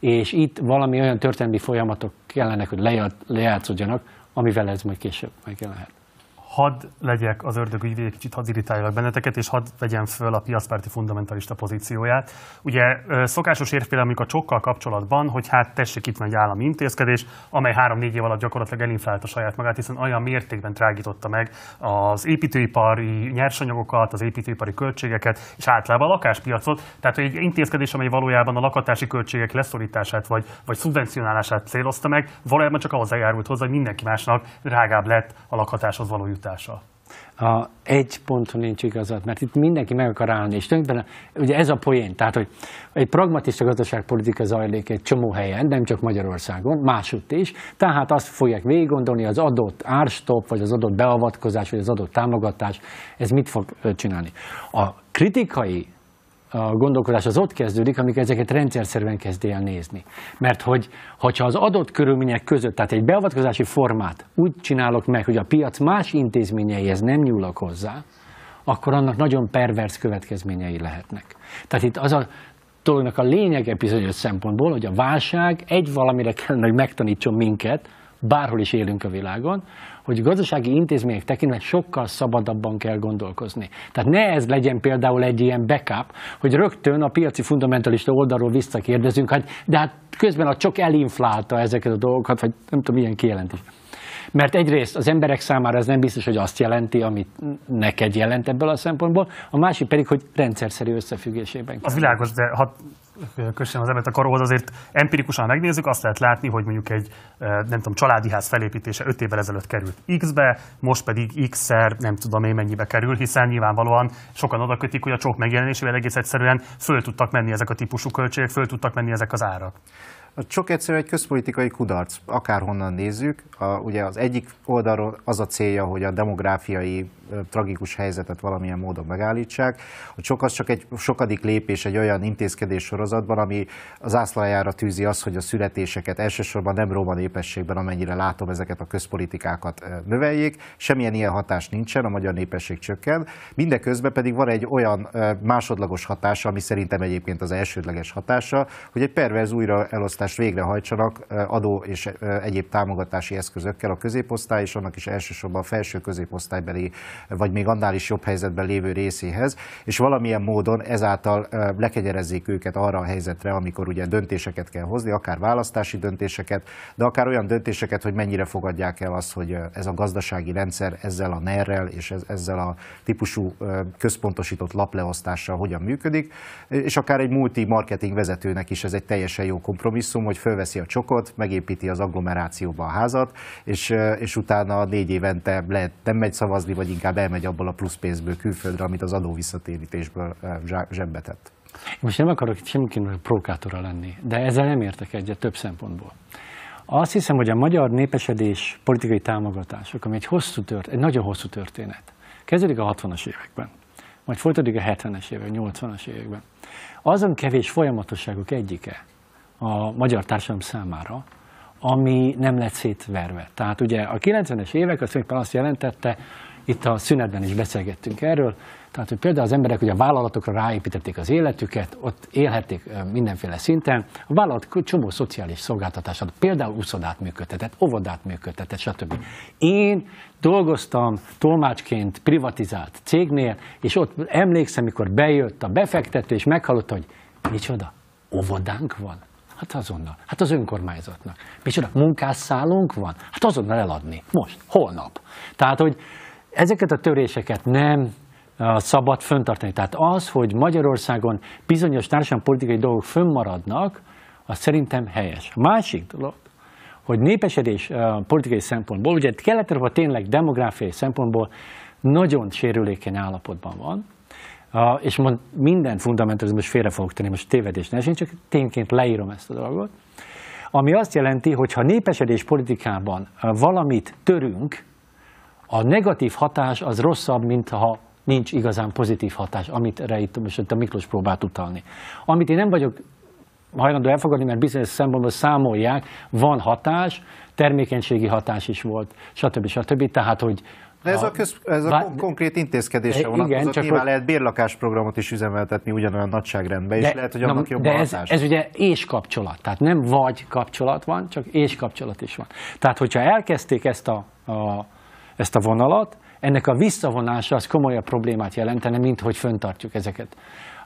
és itt valami olyan történelmi folyamatok kellenek, hogy lejátszódjanak, amivel ez majd később megjelenhet hadd legyek az ördög ügyvéd, kicsit hadd irritáljak benneteket, és hadd vegyem föl a piaszpárti fundamentalista pozícióját. Ugye szokásos érvpélem a csokkal kapcsolatban, hogy hát tessék itt van egy állami intézkedés, amely három-négy év alatt gyakorlatilag elinflálta saját magát, hiszen olyan mértékben trágította meg az építőipari nyersanyagokat, az építőipari költségeket, és általában a lakáspiacot. Tehát egy intézkedés, amely valójában a lakatási költségek leszorítását vagy, vagy szubvencionálását célozta meg, valójában csak ahhoz járult hozzá, hogy mindenki másnak drágább lett a lakhatáshoz való jutás hatása? A, egy ponton nincs igazad, mert itt mindenki meg akar állni, és tulajdonképpen ugye ez a poén, tehát hogy egy pragmatista gazdaságpolitika zajlik egy csomó helyen, nem csak Magyarországon, másutt is, tehát azt fogják végiggondolni, az adott árstop, vagy az adott beavatkozás, vagy az adott támogatás, ez mit fog csinálni. A kritikai a gondolkodás az ott kezdődik, amikor ezeket rendszerszerűen kezdi el nézni. Mert hogy, hogyha az adott körülmények között, tehát egy beavatkozási formát úgy csinálok meg, hogy a piac más intézményeihez nem nyúlok hozzá, akkor annak nagyon pervers következményei lehetnek. Tehát itt az a dolognak a lényege bizonyos szempontból, hogy a válság egy valamire kellene, hogy megtanítson minket, bárhol is élünk a világon, hogy gazdasági intézmények tekintve sokkal szabadabban kell gondolkozni. Tehát ne ez legyen például egy ilyen backup, hogy rögtön a piaci fundamentalista oldalról visszakérdezünk, hogy de hát közben a csak elinflálta ezeket a dolgokat, vagy nem tudom, milyen kijelentés. Mert egyrészt az emberek számára ez nem biztos, hogy azt jelenti, amit neked jelent ebből a szempontból, a másik pedig, hogy rendszerszerű összefüggésében. Az világos, de ha kössem az embert a karóhoz, azért empirikusan megnézzük, azt lehet látni, hogy mondjuk egy nem tudom, családi ház felépítése 5 évvel ezelőtt került X-be, most pedig X-szer nem tudom én mennyibe kerül, hiszen nyilvánvalóan sokan oda kötik, hogy a csók megjelenésével egész egyszerűen föl tudtak menni ezek a típusú költségek, föl tudtak menni ezek az árak. Csak egyszerűen egy közpolitikai kudarc, akárhonnan nézzük. A, ugye az egyik oldalról az a célja, hogy a demográfiai tragikus helyzetet valamilyen módon megállítsák. A csak az csak egy sokadik lépés egy olyan intézkedés sorozatban, ami az ászlajára tűzi az, hogy a születéseket elsősorban nem roma népességben, amennyire látom ezeket a közpolitikákat növeljék. Semmilyen ilyen hatás nincsen, a magyar népesség csökken. Mindeközben pedig van egy olyan másodlagos hatása, ami szerintem egyébként az elsődleges hatása, hogy egy perverz újraelosztást végrehajtsanak adó és egyéb támogatási eszközökkel a középosztály, és annak is elsősorban a felső középosztálybeli vagy még annál is jobb helyzetben lévő részéhez, és valamilyen módon ezáltal lekegyerezzék őket arra a helyzetre, amikor ugye döntéseket kell hozni, akár választási döntéseket, de akár olyan döntéseket, hogy mennyire fogadják el azt, hogy ez a gazdasági rendszer ezzel a NER-rel és ezzel a típusú központosított lapleosztással hogyan működik, és akár egy multi-marketing vezetőnek is ez egy teljesen jó kompromisszum, hogy fölveszi a csokot, megépíti az agglomerációba a házat, és, és utána négy évente lehet nem megy szavazni, vagy inkább elmegy abból a plusz pénzből külföldre, amit az adó visszatérítésből eh, zsebbetett. Most nem akarok semmikinek provokátora lenni, de ezzel nem értek egyet több szempontból. Azt hiszem, hogy a magyar népesedés politikai támogatások, ami egy, hosszú tört, egy nagyon hosszú történet, kezdődik a 60-as években, majd folytatódik a 70-es évek, 80-as években. Azon kevés folyamatosságok egyike a magyar társadalom számára, ami nem lett szétverve. Tehát ugye a 90-es évek az azt jelentette, itt a szünetben is beszélgettünk erről, tehát, hogy például az emberek hogy a vállalatokra ráépítették az életüket, ott élhették mindenféle szinten. A vállalat csomó szociális szolgáltatását, például uszodát működtetett, óvodát működtetett, stb. Én dolgoztam tolmácsként privatizált cégnél, és ott emlékszem, mikor bejött a befektető, és meghallotta, hogy micsoda, óvodánk van? Hát azonnal. Hát az önkormányzatnak. Micsoda, munkásszállónk van? Hát azonnal eladni. Most, holnap. Tehát, hogy ezeket a töréseket nem szabad föntartani. Tehát az, hogy Magyarországon bizonyos politikai dolgok fönnmaradnak, az szerintem helyes. A másik dolog, hogy népesedés politikai szempontból, ugye kelet tényleg demográfiai szempontból nagyon sérülékeny állapotban van, és mond, minden fundamentalizmus félre fogok tenni, most tévedés ne csak tényként leírom ezt a dolgot. Ami azt jelenti, hogy ha népesedés politikában valamit törünk, a negatív hatás az rosszabb, mint ha nincs igazán pozitív hatás, amit erre itt most a Miklós próbált utalni. Amit én nem vagyok hajlandó elfogadni, mert bizonyos szempontból számolják, van hatás, termékenységi hatás is volt, stb. stb. Tehát, hogy de ez a, köz, ez a Vá... konkrét intézkedésre vonatkozott, igen, csak nyilván hogy... lehet bérlakásprogramot is üzemeltetni ugyanolyan nagyságrendben, és lehet, hogy annak jobb de ez, ez ugye és kapcsolat, tehát nem vagy kapcsolat van, csak és kapcsolat is van. Tehát, hogyha elkezdték ezt a, a, ezt a vonalat, ennek a visszavonása az komolyabb problémát jelentene, mint hogy föntartjuk ezeket.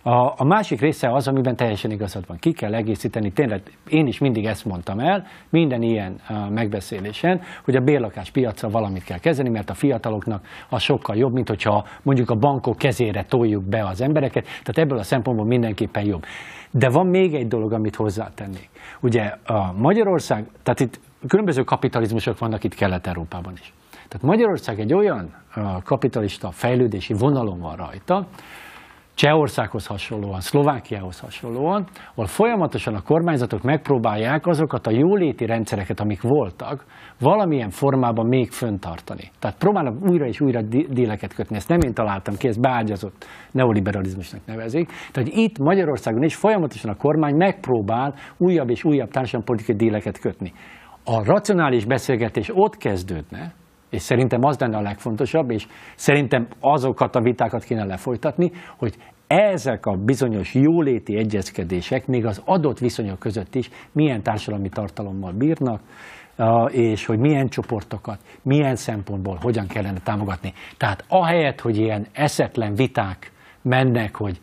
A, a másik része az, amiben teljesen igazad van. Ki kell egészíteni, tényleg én is mindig ezt mondtam el, minden ilyen uh, megbeszélésen, hogy a bérlakás piacra valamit kell kezdeni, mert a fiataloknak az sokkal jobb, mint hogyha mondjuk a bankok kezére toljuk be az embereket, tehát ebből a szempontból mindenképpen jobb. De van még egy dolog, amit hozzátennék. Ugye a Magyarország, tehát itt különböző kapitalizmusok vannak itt Kelet-Európában is. Tehát Magyarország egy olyan kapitalista fejlődési vonalon van rajta, Csehországhoz hasonlóan, Szlovákiához hasonlóan, ahol folyamatosan a kormányzatok megpróbálják azokat a jóléti rendszereket, amik voltak, valamilyen formában még föntartani. Tehát próbálnak újra és újra díleket kötni. Ezt nem én találtam ki, ezt beágyazott neoliberalizmusnak nevezik. Tehát itt Magyarországon is folyamatosan a kormány megpróbál újabb és újabb társadalompolitikai díleket kötni. A racionális beszélgetés ott kezdődne, és szerintem az lenne a legfontosabb, és szerintem azokat a vitákat kéne lefolytatni, hogy ezek a bizonyos jóléti egyezkedések még az adott viszonyok között is milyen társadalmi tartalommal bírnak, és hogy milyen csoportokat, milyen szempontból hogyan kellene támogatni. Tehát ahelyett, hogy ilyen eszetlen viták mennek, hogy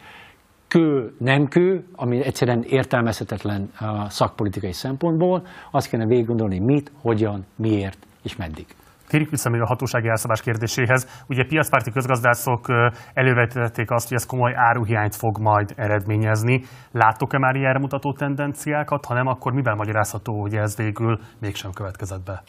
kő, nem kő, ami egyszerűen értelmezhetetlen szakpolitikai szempontból, azt kéne végig gondolni, mit, hogyan, miért és meddig. Térjük vissza még a hatósági elszabás kérdéséhez. Ugye piacpárti közgazdászok elővetették azt, hogy ez komoly áruhiányt fog majd eredményezni. Láttok-e már ilyenre mutató tendenciákat? Ha nem, akkor mivel magyarázható, hogy ez végül mégsem következett be?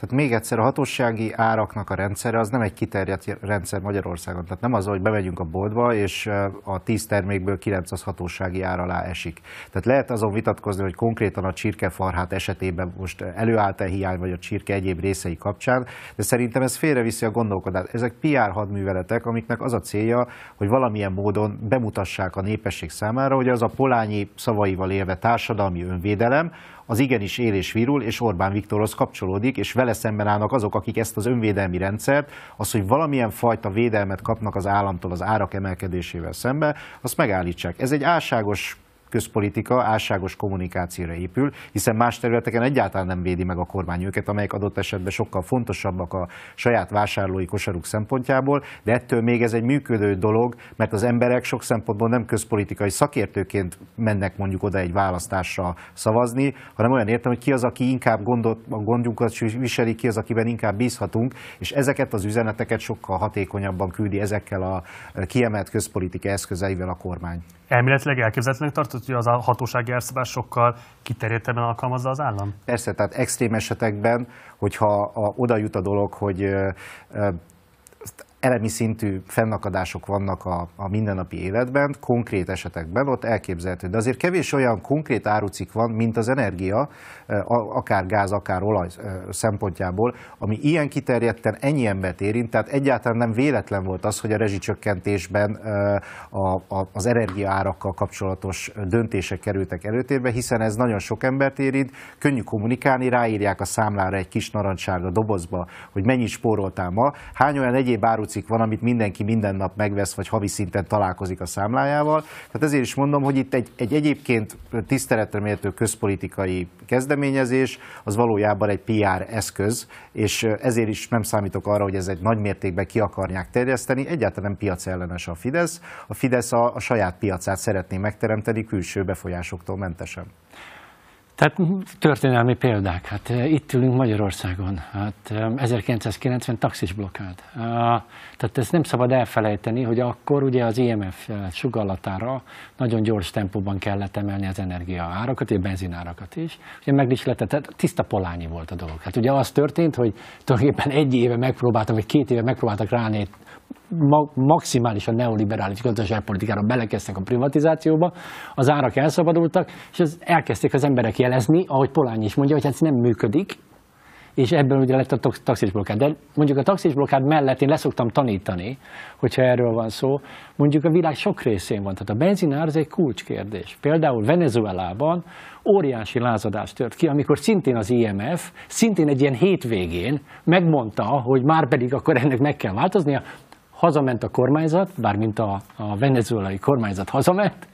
Tehát még egyszer a hatósági áraknak a rendszere az nem egy kiterjedt rendszer Magyarországon. Tehát nem az, hogy bemegyünk a boltba, és a 10 termékből 9 az hatósági ár alá esik. Tehát lehet azon vitatkozni, hogy konkrétan a csirkefarhát esetében most előállt-e hiány, vagy a csirke egyéb részei kapcsán, de szerintem ez félreviszi a gondolkodást. Ezek PR hadműveletek, amiknek az a célja, hogy valamilyen módon bemutassák a népesség számára, hogy az a polányi szavaival élve társadalmi önvédelem, az igenis él és virul, és Orbán Viktorhoz kapcsolódik, és vele szemben állnak azok, akik ezt az önvédelmi rendszert, az, hogy valamilyen fajta védelmet kapnak az államtól az árak emelkedésével szembe, azt megállítsák. Ez egy álságos közpolitika álságos kommunikációra épül, hiszen más területeken egyáltalán nem védi meg a kormány őket, amelyek adott esetben sokkal fontosabbak a saját vásárlói kosaruk szempontjából, de ettől még ez egy működő dolog, mert az emberek sok szempontból nem közpolitikai szakértőként mennek mondjuk oda egy választásra szavazni, hanem olyan értem, hogy ki az, aki inkább gondot, gondjunkat viseli, ki az, akiben inkább bízhatunk, és ezeket az üzeneteket sokkal hatékonyabban küldi ezekkel a kiemelt közpolitika eszközeivel a kormány. Elméletileg elképzelhetőnek tartott, hogy az a hatósági elszabás sokkal kiterjedtebben alkalmazza az állam? Persze, tehát extrém esetekben, hogyha a, oda jut a dolog, hogy elemi szintű fennakadások vannak a, a mindennapi életben, konkrét esetekben, ott elképzelhető. De azért kevés olyan konkrét árucik van, mint az energia, akár gáz, akár olaj szempontjából, ami ilyen kiterjedten ennyi embert érint, tehát egyáltalán nem véletlen volt az, hogy a rezsicsökkentésben a, a, az energiaárakkal kapcsolatos döntések kerültek előtérbe, hiszen ez nagyon sok embert érint, könnyű kommunikálni, ráírják a számlára egy kis narancssárga dobozba, hogy mennyit spóroltál ma, hány olyan egyéb áru árucik van, amit mindenki minden nap megvesz, vagy havi szinten találkozik a számlájával. Tehát ezért is mondom, hogy itt egy, egy egyébként tiszteletre méltó közpolitikai kezdeményezés, az valójában egy PR eszköz, és ezért is nem számítok arra, hogy ez egy nagy mértékben ki akarják terjeszteni. Egyáltalán nem piacellenes a Fidesz. A Fidesz a, a saját piacát szeretné megteremteni külső befolyásoktól mentesen. Tehát történelmi példák. Hát eh, itt ülünk Magyarországon. Hát 1990 eh, taxis blokkád. Eh, tehát ezt nem szabad elfelejteni, hogy akkor ugye az IMF sugallatára nagyon gyors tempóban kellett emelni az energiaárakat, és benzinárakat is. Ugye meg is lett, tehát tiszta polányi volt a dolog. Hát ugye az történt, hogy tulajdonképpen egy éve megpróbáltam, vagy két éve megpróbáltak ráni ma, maximálisan neoliberális gazdaságpolitikára belekezdtek a privatizációba, az árak elszabadultak, és az elkezdték az emberek jelezni, ahogy Polány is mondja, hogy hát ez nem működik, és ebből ugye lett a taxis blokkád. De mondjuk a taxis blokkád mellett én leszoktam tanítani, hogyha erről van szó, mondjuk a világ sok részén van. Tehát a benzinár az egy kulcskérdés. Például Venezuelában óriási lázadás tört ki, amikor szintén az IMF, szintén egy ilyen hétvégén megmondta, hogy már pedig akkor ennek meg kell változnia, hazament a kormányzat, bármint a, a venezuelai kormányzat hazament,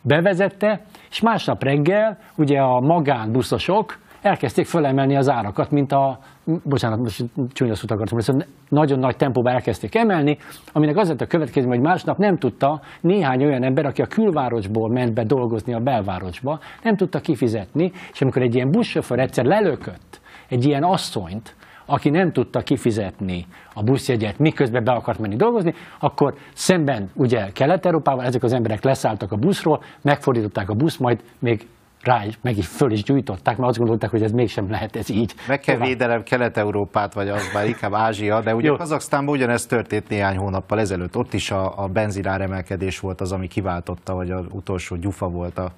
bevezette, és másnap reggel ugye a magánbuszosok elkezdték fölemelni az árakat, mint a, bocsánat, most csúnya szót akartam, szóval nagyon nagy tempóban elkezdték emelni, aminek az lett a következő, hogy másnap nem tudta néhány olyan ember, aki a külvárosból ment be dolgozni a belvárosba, nem tudta kifizetni, és amikor egy ilyen buszsofőr egyszer lelökött egy ilyen asszonyt, aki nem tudta kifizetni a buszjegyet, miközben be akart menni dolgozni, akkor szemben ugye Kelet-Európában ezek az emberek leszálltak a buszról, megfordították a busz, majd még rá is, meg is föl is gyújtották, mert azt gondolták, hogy ez mégsem lehet ez így. Meg kell védelem Kelet-Európát, vagy az már inkább Ázsia, de ugye Kazaksztánban ugyanezt történt néhány hónappal ezelőtt. Ott is a, a benzinár emelkedés volt az, ami kiváltotta, hogy az utolsó gyufa volt a,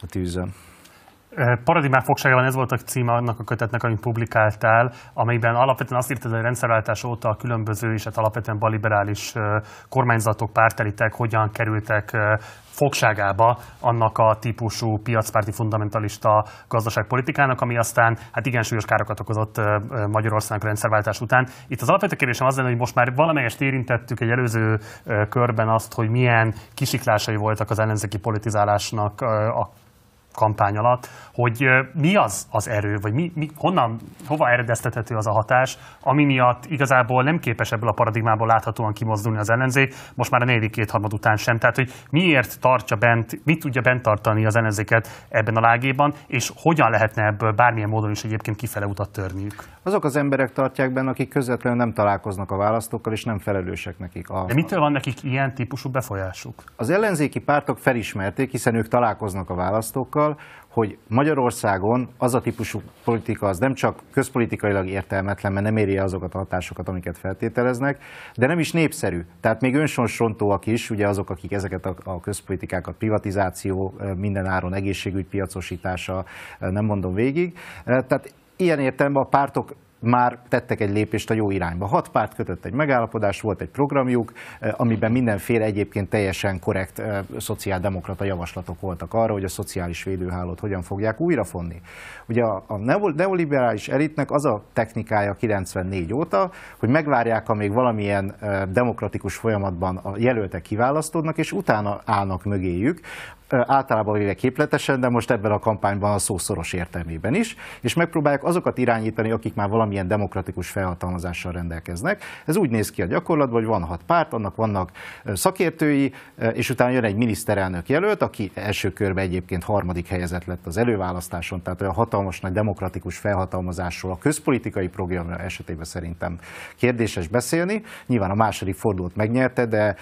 a tűzön. Paradigmák fogságában ez volt a címe annak a kötetnek, amit publikáltál, amelyben alapvetően azt írtad, hogy a rendszerváltás óta a különböző és hát alapvetően baliberális kormányzatok, pártelitek hogyan kerültek fogságába annak a típusú piacpárti fundamentalista gazdaságpolitikának, ami aztán hát igen súlyos károkat okozott Magyarországnak rendszerváltás után. Itt az alapvető kérdésem az lenne, hogy most már valamelyest érintettük egy előző körben azt, hogy milyen kisiklásai voltak az ellenzéki politizálásnak a kampány alatt, hogy mi az az erő, vagy mi, mi, honnan, hova eredeztethető az a hatás, ami miatt igazából nem képes ebből a paradigmából láthatóan kimozdulni az ellenzék, most már a negyedik kétharmad után sem. Tehát, hogy miért tartja bent, mit tudja bent tartani az ellenzéket ebben a lágéban, és hogyan lehetne ebből bármilyen módon is egyébként kifele utat törniük? Azok az emberek tartják benne, akik közvetlenül nem találkoznak a választókkal, és nem felelősek nekik. A... De mitől van nekik ilyen típusú befolyásuk? Az ellenzéki pártok felismerték, hiszen ők találkoznak a választókkal, hogy Magyarországon az a típusú politika az nem csak közpolitikailag értelmetlen, mert nem éri azokat a hatásokat, amiket feltételeznek, de nem is népszerű. Tehát még önsorsrontóak is, ugye azok, akik ezeket a, a közpolitikákat, privatizáció, minden áron egészségügy piacosítása, nem mondom végig. Tehát ilyen értelemben a pártok már tettek egy lépést a jó irányba. Hat párt kötött egy megállapodást, volt egy programjuk, eh, amiben mindenféle egyébként teljesen korrekt eh, szociáldemokrata javaslatok voltak arra, hogy a szociális védőhálót hogyan fogják újrafonni. Ugye a neoliberális elitnek az a technikája 94 óta, hogy megvárják, amíg valamilyen eh, demokratikus folyamatban a jelöltek kiválasztódnak, és utána állnak mögéjük, általában véve képletesen, de most ebben a kampányban a szó szoros értelmében is, és megpróbálják azokat irányítani, akik már valamilyen demokratikus felhatalmazással rendelkeznek. Ez úgy néz ki a gyakorlatban, hogy van hat párt, annak vannak szakértői, és utána jön egy miniszterelnök jelölt, aki első körben egyébként harmadik helyezett lett az előválasztáson, tehát olyan hatalmas nagy demokratikus felhatalmazásról a közpolitikai programja esetében szerintem kérdéses beszélni. Nyilván a második fordulót megnyerte, de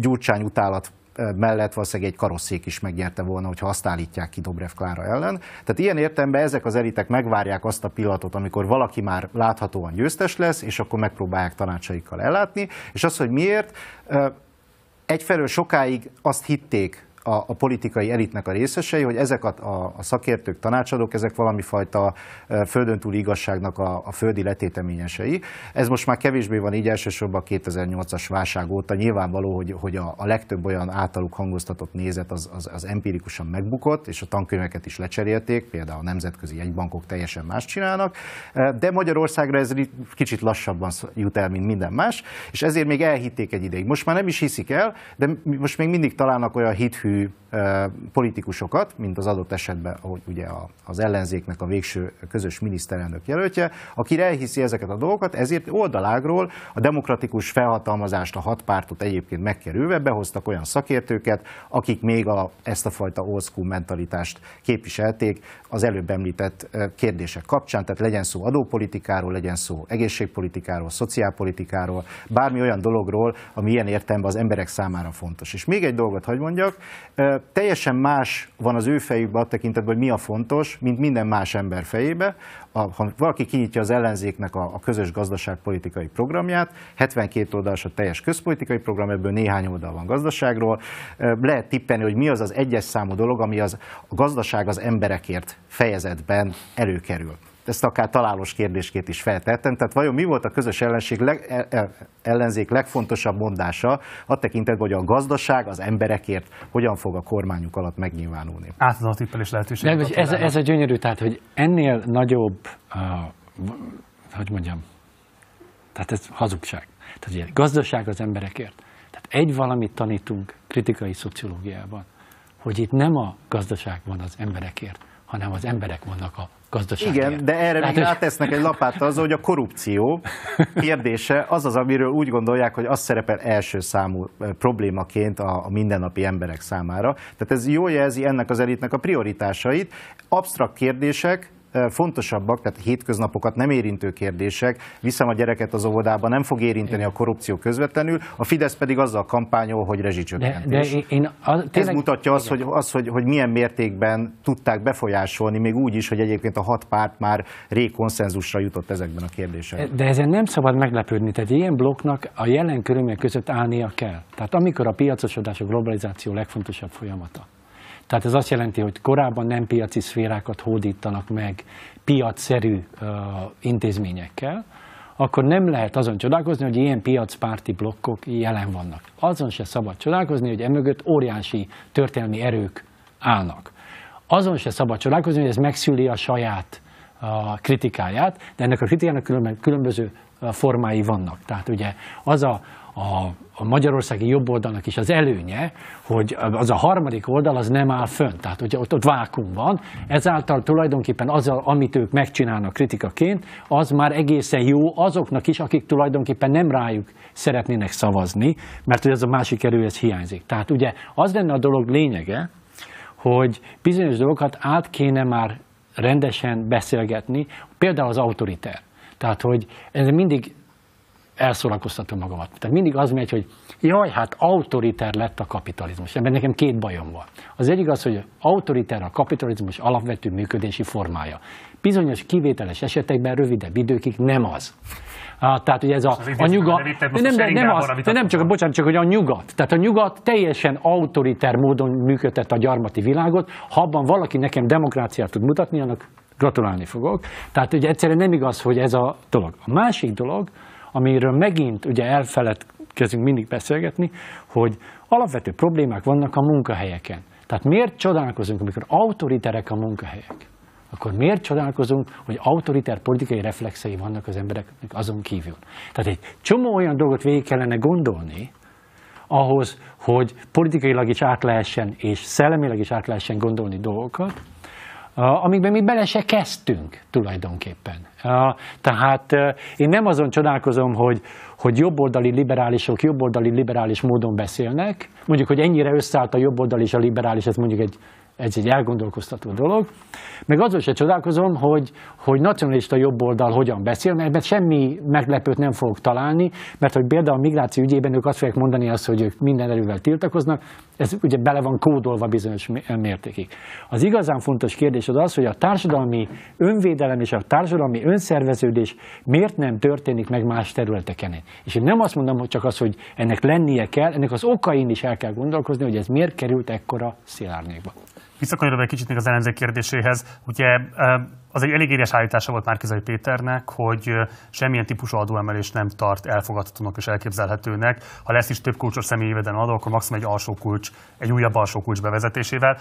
Gyurcsány utálat mellett valószínűleg egy karosszék is megnyerte volna, hogyha azt állítják ki Dobrev Klára ellen. Tehát ilyen értelemben ezek az elitek megvárják azt a pillanatot, amikor valaki már láthatóan győztes lesz, és akkor megpróbálják tanácsaikkal ellátni. És az, hogy miért, egyfelől sokáig azt hitték a, a politikai elitnek a részesei, hogy ezek a, a, a szakértők, tanácsadók, ezek valami fajta földön túli igazságnak a, a földi letéteményesei. Ez most már kevésbé van így elsősorban a 2008-as válság óta. Nyilvánvaló, hogy, hogy a, a legtöbb olyan általuk hangoztatott nézet az, az, az empirikusan megbukott, és a tankönyveket is lecserélték, például a nemzetközi jegybankok teljesen más csinálnak, de Magyarországra ez kicsit lassabban jut el, mint minden más, és ezért még elhitték egy ideig. Most már nem is hiszik el, de most még mindig találnak olyan hithű politikusokat, mint az adott esetben, ahogy ugye az ellenzéknek a végső közös miniszterelnök jelöltje, aki elhiszi ezeket a dolgokat, ezért oldalágról a demokratikus felhatalmazást, a hat pártot egyébként megkerülve behoztak olyan szakértőket, akik még a, ezt a fajta old school mentalitást képviselték az előbb említett kérdések kapcsán, tehát legyen szó adópolitikáról, legyen szó egészségpolitikáról, szociálpolitikáról, bármi olyan dologról, ami ilyen értelemben az emberek számára fontos. És még egy dolgot hagy mondjak, teljesen más van az ő fejükben a tekintetben, hogy mi a fontos, mint minden más ember fejébe. A, ha valaki kinyitja az ellenzéknek a, a közös gazdaságpolitikai programját, 72 oldalas a teljes közpolitikai program, ebből néhány oldal van gazdaságról. Lehet tippelni, hogy mi az az egyes számú dolog, ami az, a gazdaság az emberekért fejezetben előkerül ezt akár találós kérdésként is feltettem. Tehát vajon mi volt a közös ellenség leg, e, e, ellenzék legfontosabb mondása a tekintetben, hogy a gazdaság az emberekért hogyan fog a kormányuk alatt megnyilvánulni? Átadom a tippelés lehetőséget. ez, ez a gyönyörű, tehát hogy ennél nagyobb, uh, hogy mondjam, tehát ez hazugság. Tehát ugye, gazdaság az emberekért. Tehát egy valamit tanítunk kritikai szociológiában, hogy itt nem a gazdaság van az emberekért, hanem az emberek vannak a gazdaságért. Igen, de erre még rátesznek egy lapát az, hogy a korrupció kérdése az az, amiről úgy gondolják, hogy az szerepel első számú problémaként a, a mindennapi emberek számára. Tehát ez jól jelzi ennek az elitnek a prioritásait. Absztrakt kérdések, fontosabbak, tehát hétköznapokat nem érintő kérdések, viszem a gyereket az óvodába, nem fog érinteni a korrupció közvetlenül, a Fidesz pedig azzal kampányol, hogy rezsicsökkentés. De, de én, az, tényleg, Ez mutatja azt, hogy, az, hogy, hogy milyen mértékben tudták befolyásolni, még úgy is, hogy egyébként a hat párt már rég konszenzusra jutott ezekben a kérdésekben. De ezen nem szabad meglepődni, tehát ilyen blokknak a jelen körülmények között állnia kell. Tehát amikor a piacosodás, a globalizáció legfontosabb folyamata, tehát ez azt jelenti, hogy korábban nem piaci szférákat hódítanak meg piacszerű intézményekkel, akkor nem lehet azon csodálkozni, hogy ilyen piacpárti blokkok jelen vannak. Azon se szabad csodálkozni, hogy emögött óriási történelmi erők állnak. Azon se szabad csodálkozni, hogy ez megszüli a saját kritikáját, de ennek a kritikának különböző formái vannak. Tehát ugye az a, a, a magyarországi jobboldalnak is az előnye, hogy az a harmadik oldal az nem áll fönn, tehát ugye ott, ott vákum van, ezáltal tulajdonképpen az, amit ők megcsinálnak kritikaként, az már egészen jó azoknak is, akik tulajdonképpen nem rájuk szeretnének szavazni, mert hogy ez a másik erő, ez hiányzik. Tehát ugye az lenne a dolog lényege, hogy bizonyos dolgokat át kéne már rendesen beszélgetni, például az autoriter. Tehát, hogy ez mindig elszórakoztatom magamat. Tehát mindig az megy, hogy jaj, hát autoriter lett a kapitalizmus. Ebben nekem két bajom van. Az egyik az, hogy autoriter a kapitalizmus alapvető működési formája. Bizonyos kivételes esetekben rövidebb időkig nem az. Ah, tehát, hogy ez a, a nyugat, de nem, de nem, az, de nem csak, bocsánat, csak hogy a nyugat. Tehát a nyugat teljesen autoriter módon működtet a gyarmati világot. Ha abban valaki nekem demokráciát tud mutatni, annak gratulálni fogok. Tehát ugye egyszerűen nem igaz, hogy ez a dolog. A másik dolog, amiről megint ugye elfeledkezünk mindig beszélgetni, hogy alapvető problémák vannak a munkahelyeken. Tehát miért csodálkozunk, amikor autoriterek a munkahelyek? Akkor miért csodálkozunk, hogy autoriter politikai reflexei vannak az embereknek azon kívül? Tehát egy csomó olyan dolgot végig kellene gondolni, ahhoz, hogy politikailag is át lehessen, és szellemileg is át lehessen gondolni dolgokat, amikben mi bele se kezdtünk tulajdonképpen. Tehát én nem azon csodálkozom, hogy, hogy jobboldali liberálisok jobboldali liberális módon beszélnek, mondjuk, hogy ennyire összeállt a jobboldali és a liberális, ez mondjuk egy ez egy elgondolkoztató dolog. Meg azon se csodálkozom, hogy, hogy nacionalista jobboldal hogyan beszél, mert semmi meglepőt nem fogok találni, mert hogy például a migráció ügyében ők azt fogják mondani azt, hogy ők minden erővel tiltakoznak, ez ugye bele van kódolva bizonyos mértékig. Az igazán fontos kérdés az az, hogy a társadalmi önvédelem és a társadalmi önszerveződés miért nem történik meg más területeken. És én nem azt mondom, hogy csak az, hogy ennek lennie kell, ennek az okain is el kell gondolkozni, hogy ez miért került ekkora szélárnyékba. Visszakanyarodva egy kicsit még az ellenzék kérdéséhez, ugye az egy elég éres állítása volt Márkizai Péternek, hogy semmilyen típusú adóemelés nem tart elfogadhatónak és elképzelhetőnek. Ha lesz is több kulcsos személyi jövedelem adó, akkor maximum egy alsó kulcs, egy újabb alsó kulcs bevezetésével.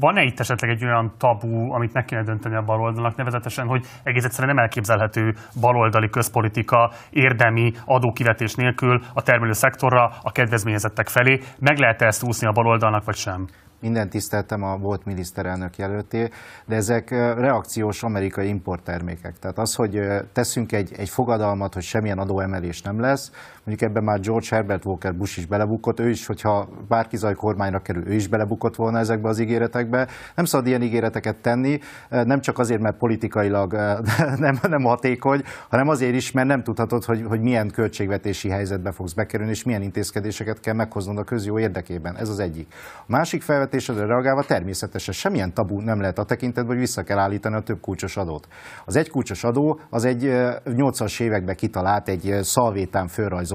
Van-e itt esetleg egy olyan tabu, amit meg kéne dönteni a baloldalnak, nevezetesen, hogy egész egyszerűen nem elképzelhető baloldali közpolitika érdemi adókivetés nélkül a termelő szektorra, a kedvezményezettek felé. Meg lehet -e ezt úszni a baloldalnak, vagy sem? Minden tiszteltem a volt miniszterelnök jelölté, de ezek reakciós amerikai importtermékek. Tehát az, hogy teszünk egy, egy fogadalmat, hogy semmilyen adóemelés nem lesz, mondjuk ebben már George Herbert Walker Bush is belebukott, ő is, hogyha bárki zaj kormányra kerül, ő is belebukott volna ezekbe az ígéretekbe. Nem szabad ilyen ígéreteket tenni, nem csak azért, mert politikailag nem, nem hatékony, hanem azért is, mert nem tudhatod, hogy, hogy milyen költségvetési helyzetbe fogsz bekerülni, és milyen intézkedéseket kell meghoznod a közjó érdekében. Ez az egyik. A másik felvetésedre reagálva természetesen semmilyen tabu nem lehet a tekintetben, hogy vissza kell állítani a több kulcsos adót. Az egy kulcsos adó az egy 80-as években kitalált, egy szalvétán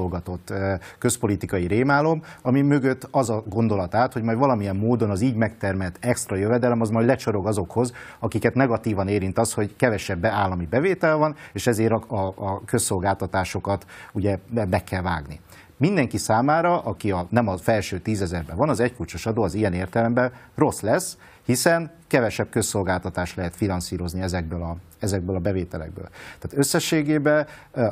fölrajzolgatott közpolitikai rémálom, ami mögött az a gondolatát, hogy majd valamilyen módon az így megtermelt extra jövedelem az majd lecsorog azokhoz, akiket negatívan érint az, hogy kevesebb állami bevétel van, és ezért a, a, a közszolgáltatásokat ugye be kell vágni. Mindenki számára, aki a, nem a felső tízezerben van, az egykulcsos adó az ilyen értelemben rossz lesz, hiszen kevesebb közszolgáltatást lehet finanszírozni ezekből a, ezekből a bevételekből. Tehát összességében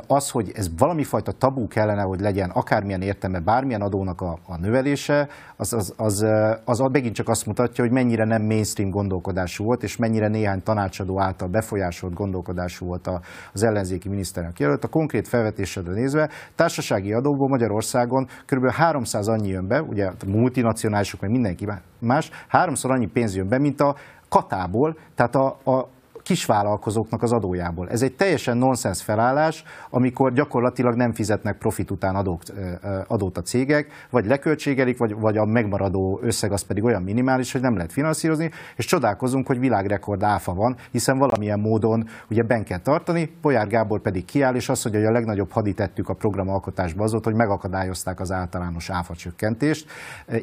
az, hogy ez valami fajta tabú kellene, hogy legyen akármilyen értelme, bármilyen adónak a, a növelése, az, az, az, az, az megint csak azt mutatja, hogy mennyire nem mainstream gondolkodású volt, és mennyire néhány tanácsadó által befolyásolt gondolkodású volt az ellenzéki miniszterelnök jelölt. A konkrét felvetésedre nézve, társasági adóból Magyarországon kb. 300 annyi jön be, ugye multinacionálisok, meg mindenki más, háromszor annyi pénz jön be, mint a katából, tehát a, a kisvállalkozóknak az adójából. Ez egy teljesen nonsens felállás, amikor gyakorlatilag nem fizetnek profit után adót, adót a cégek, vagy leköltségelik, vagy, vagy a megmaradó összeg az pedig olyan minimális, hogy nem lehet finanszírozni, és csodálkozunk, hogy világrekord áfa van, hiszen valamilyen módon ugye ben kell tartani, Bolyár Gábor pedig kiáll, és azt, hogy a legnagyobb haditettük a programalkotásban az volt, hogy megakadályozták az általános áfa csökkentést.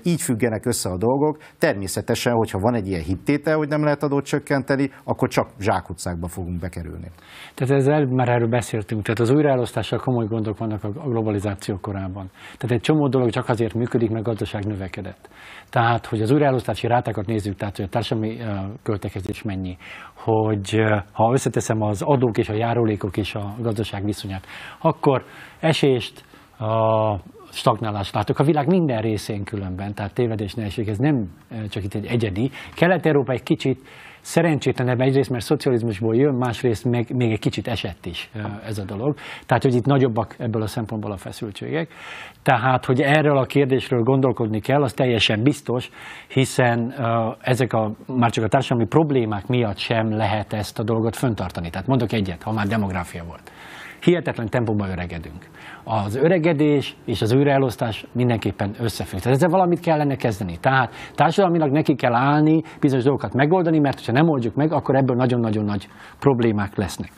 Így függenek össze a dolgok. Természetesen, hogyha van egy ilyen hittétel, hogy nem lehet adót csökkenteni, akkor csak zsákutcákba fogunk bekerülni. Tehát ezzel már erről beszéltünk, tehát az újraelosztással komoly gondok vannak a globalizáció korában. Tehát egy csomó dolog csak azért működik, mert gazdaság növekedett. Tehát, hogy az újraelosztási rátákat nézzük, tehát hogy a társadalmi költekezés mennyi, hogy ha összeteszem az adók és a járulékok és a gazdaság viszonyát, akkor esést, a stagnálást látok a világ minden részén különben, tehát tévedés ne esik, ez nem csak itt egy egyedi. Kelet-Európa egy kicsit szerencsétlenebb egyrészt, mert szocializmusból jön, másrészt meg még egy kicsit esett is ez a dolog. Tehát, hogy itt nagyobbak ebből a szempontból a feszültségek. Tehát, hogy erről a kérdésről gondolkodni kell, az teljesen biztos, hiszen ezek a, már csak a társadalmi problémák miatt sem lehet ezt a dolgot föntartani. Tehát mondok egyet, ha már demográfia volt hihetetlen tempóban öregedünk. Az öregedés és az újraelosztás mindenképpen összefügg. Tehát ezzel valamit kellene kezdeni. Tehát társadalmilag neki kell állni, bizonyos dolgokat megoldani, mert ha nem oldjuk meg, akkor ebből nagyon-nagyon nagy problémák lesznek.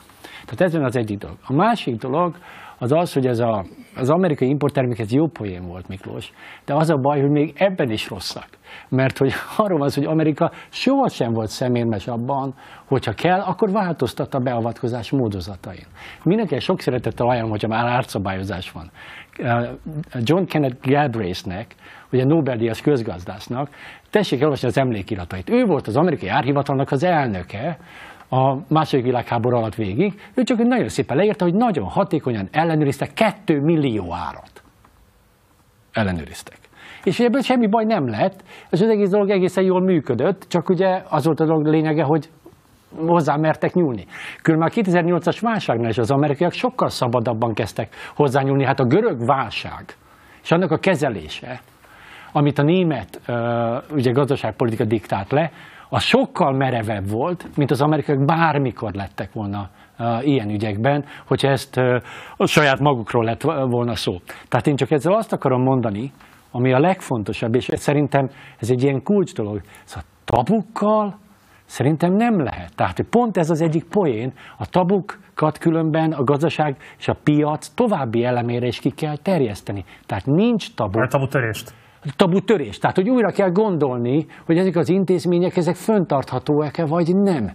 Tehát ez az egyik dolog. A másik dolog az az, hogy ez a, az amerikai importtermék ez jó poén volt, Miklós, de az a baj, hogy még ebben is rosszak. Mert hogy arról van hogy Amerika sohasem volt szemérmes abban, hogyha kell, akkor változtat a beavatkozás módozatain. Mindenki sok szeretettel ajánlom, hogyha már árszabályozás van. Uh, John Kenneth Galbraithnek, ugye Nobel-díjas közgazdásznak, tessék elolvasni az emlékiratait. Ő volt az amerikai árhivatalnak az elnöke, a második világháború alatt végig, ő csak nagyon szépen leírta, hogy nagyon hatékonyan ellenőriztek 2 millió árat. Ellenőriztek. És ebből semmi baj nem lett, az egész dolog egészen jól működött, csak ugye az volt a dolog lényege, hogy hozzá mertek nyúlni. Különben a 2008-as válságnál is az amerikaiak sokkal szabadabban kezdtek hozzányúlni. Hát a görög válság és annak a kezelése, amit a német ugye, gazdaságpolitika diktált le, az sokkal merevebb volt, mint az amerikaiak bármikor lettek volna ilyen ügyekben, hogyha ezt a saját magukról lett volna szó. Tehát én csak ezzel azt akarom mondani, ami a legfontosabb, és szerintem ez egy ilyen kulcs dolog, szóval tabukkal szerintem nem lehet. Tehát pont ez az egyik poén, a tabukat különben a gazdaság és a piac további elemére is ki kell terjeszteni. Tehát nincs tabu. A tabu törést tabu törés. Tehát, hogy újra kell gondolni, hogy ezek az intézmények, ezek föntarthatóak-e, vagy nem.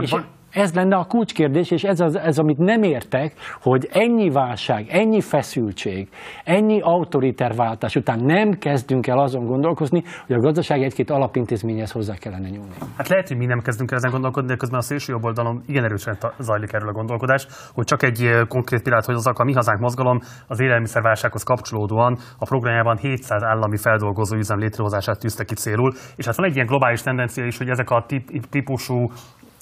És Ez lenne a kulcskérdés, és ez, az, ez amit nem értek, hogy ennyi válság, ennyi feszültség, ennyi autoriterváltás után nem kezdünk el azon gondolkozni, hogy a gazdaság egy-két alapintézményhez hozzá kellene nyúlni. Hát lehet, hogy mi nem kezdünk el ezen gondolkodni, de közben a szélső jobb oldalon igen erősen zajlik erről a gondolkodás, hogy csak egy konkrét pillanat, hogy az a mi hazánk mozgalom az élelmiszerválsághoz kapcsolódóan a programjában 700 állami feldolgozó üzem létrehozását tűzte ki célul, és hát van egy ilyen globális tendencia is, hogy ezek a típusú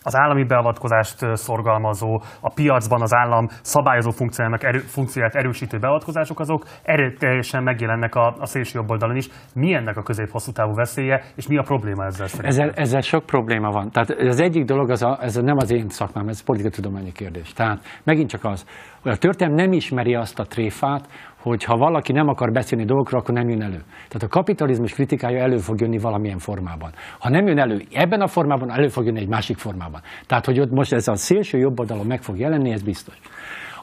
az állami beavatkozást szorgalmazó, a piacban az állam szabályozó funkciójának erő, funkcióját erősítő beavatkozások, azok erőteljesen megjelennek a, a szélső jobb oldalon is. Mi ennek a közép-hosszú távú veszélye, és mi a probléma ezzel Ezzel, ezzel sok probléma van. Tehát az egyik dolog, az a, ez nem az én szakmám, ez politikatudományi kérdés. Tehát megint csak az, hogy a történelem nem ismeri azt a tréfát, hogy ha valaki nem akar beszélni dolgokról, akkor nem jön elő. Tehát a kapitalizmus kritikája elő fog jönni valamilyen formában. Ha nem jön elő ebben a formában, elő fog jönni egy másik formában. Tehát, hogy ott most ez a szélső jobb oldalon meg fog jelenni, ez biztos.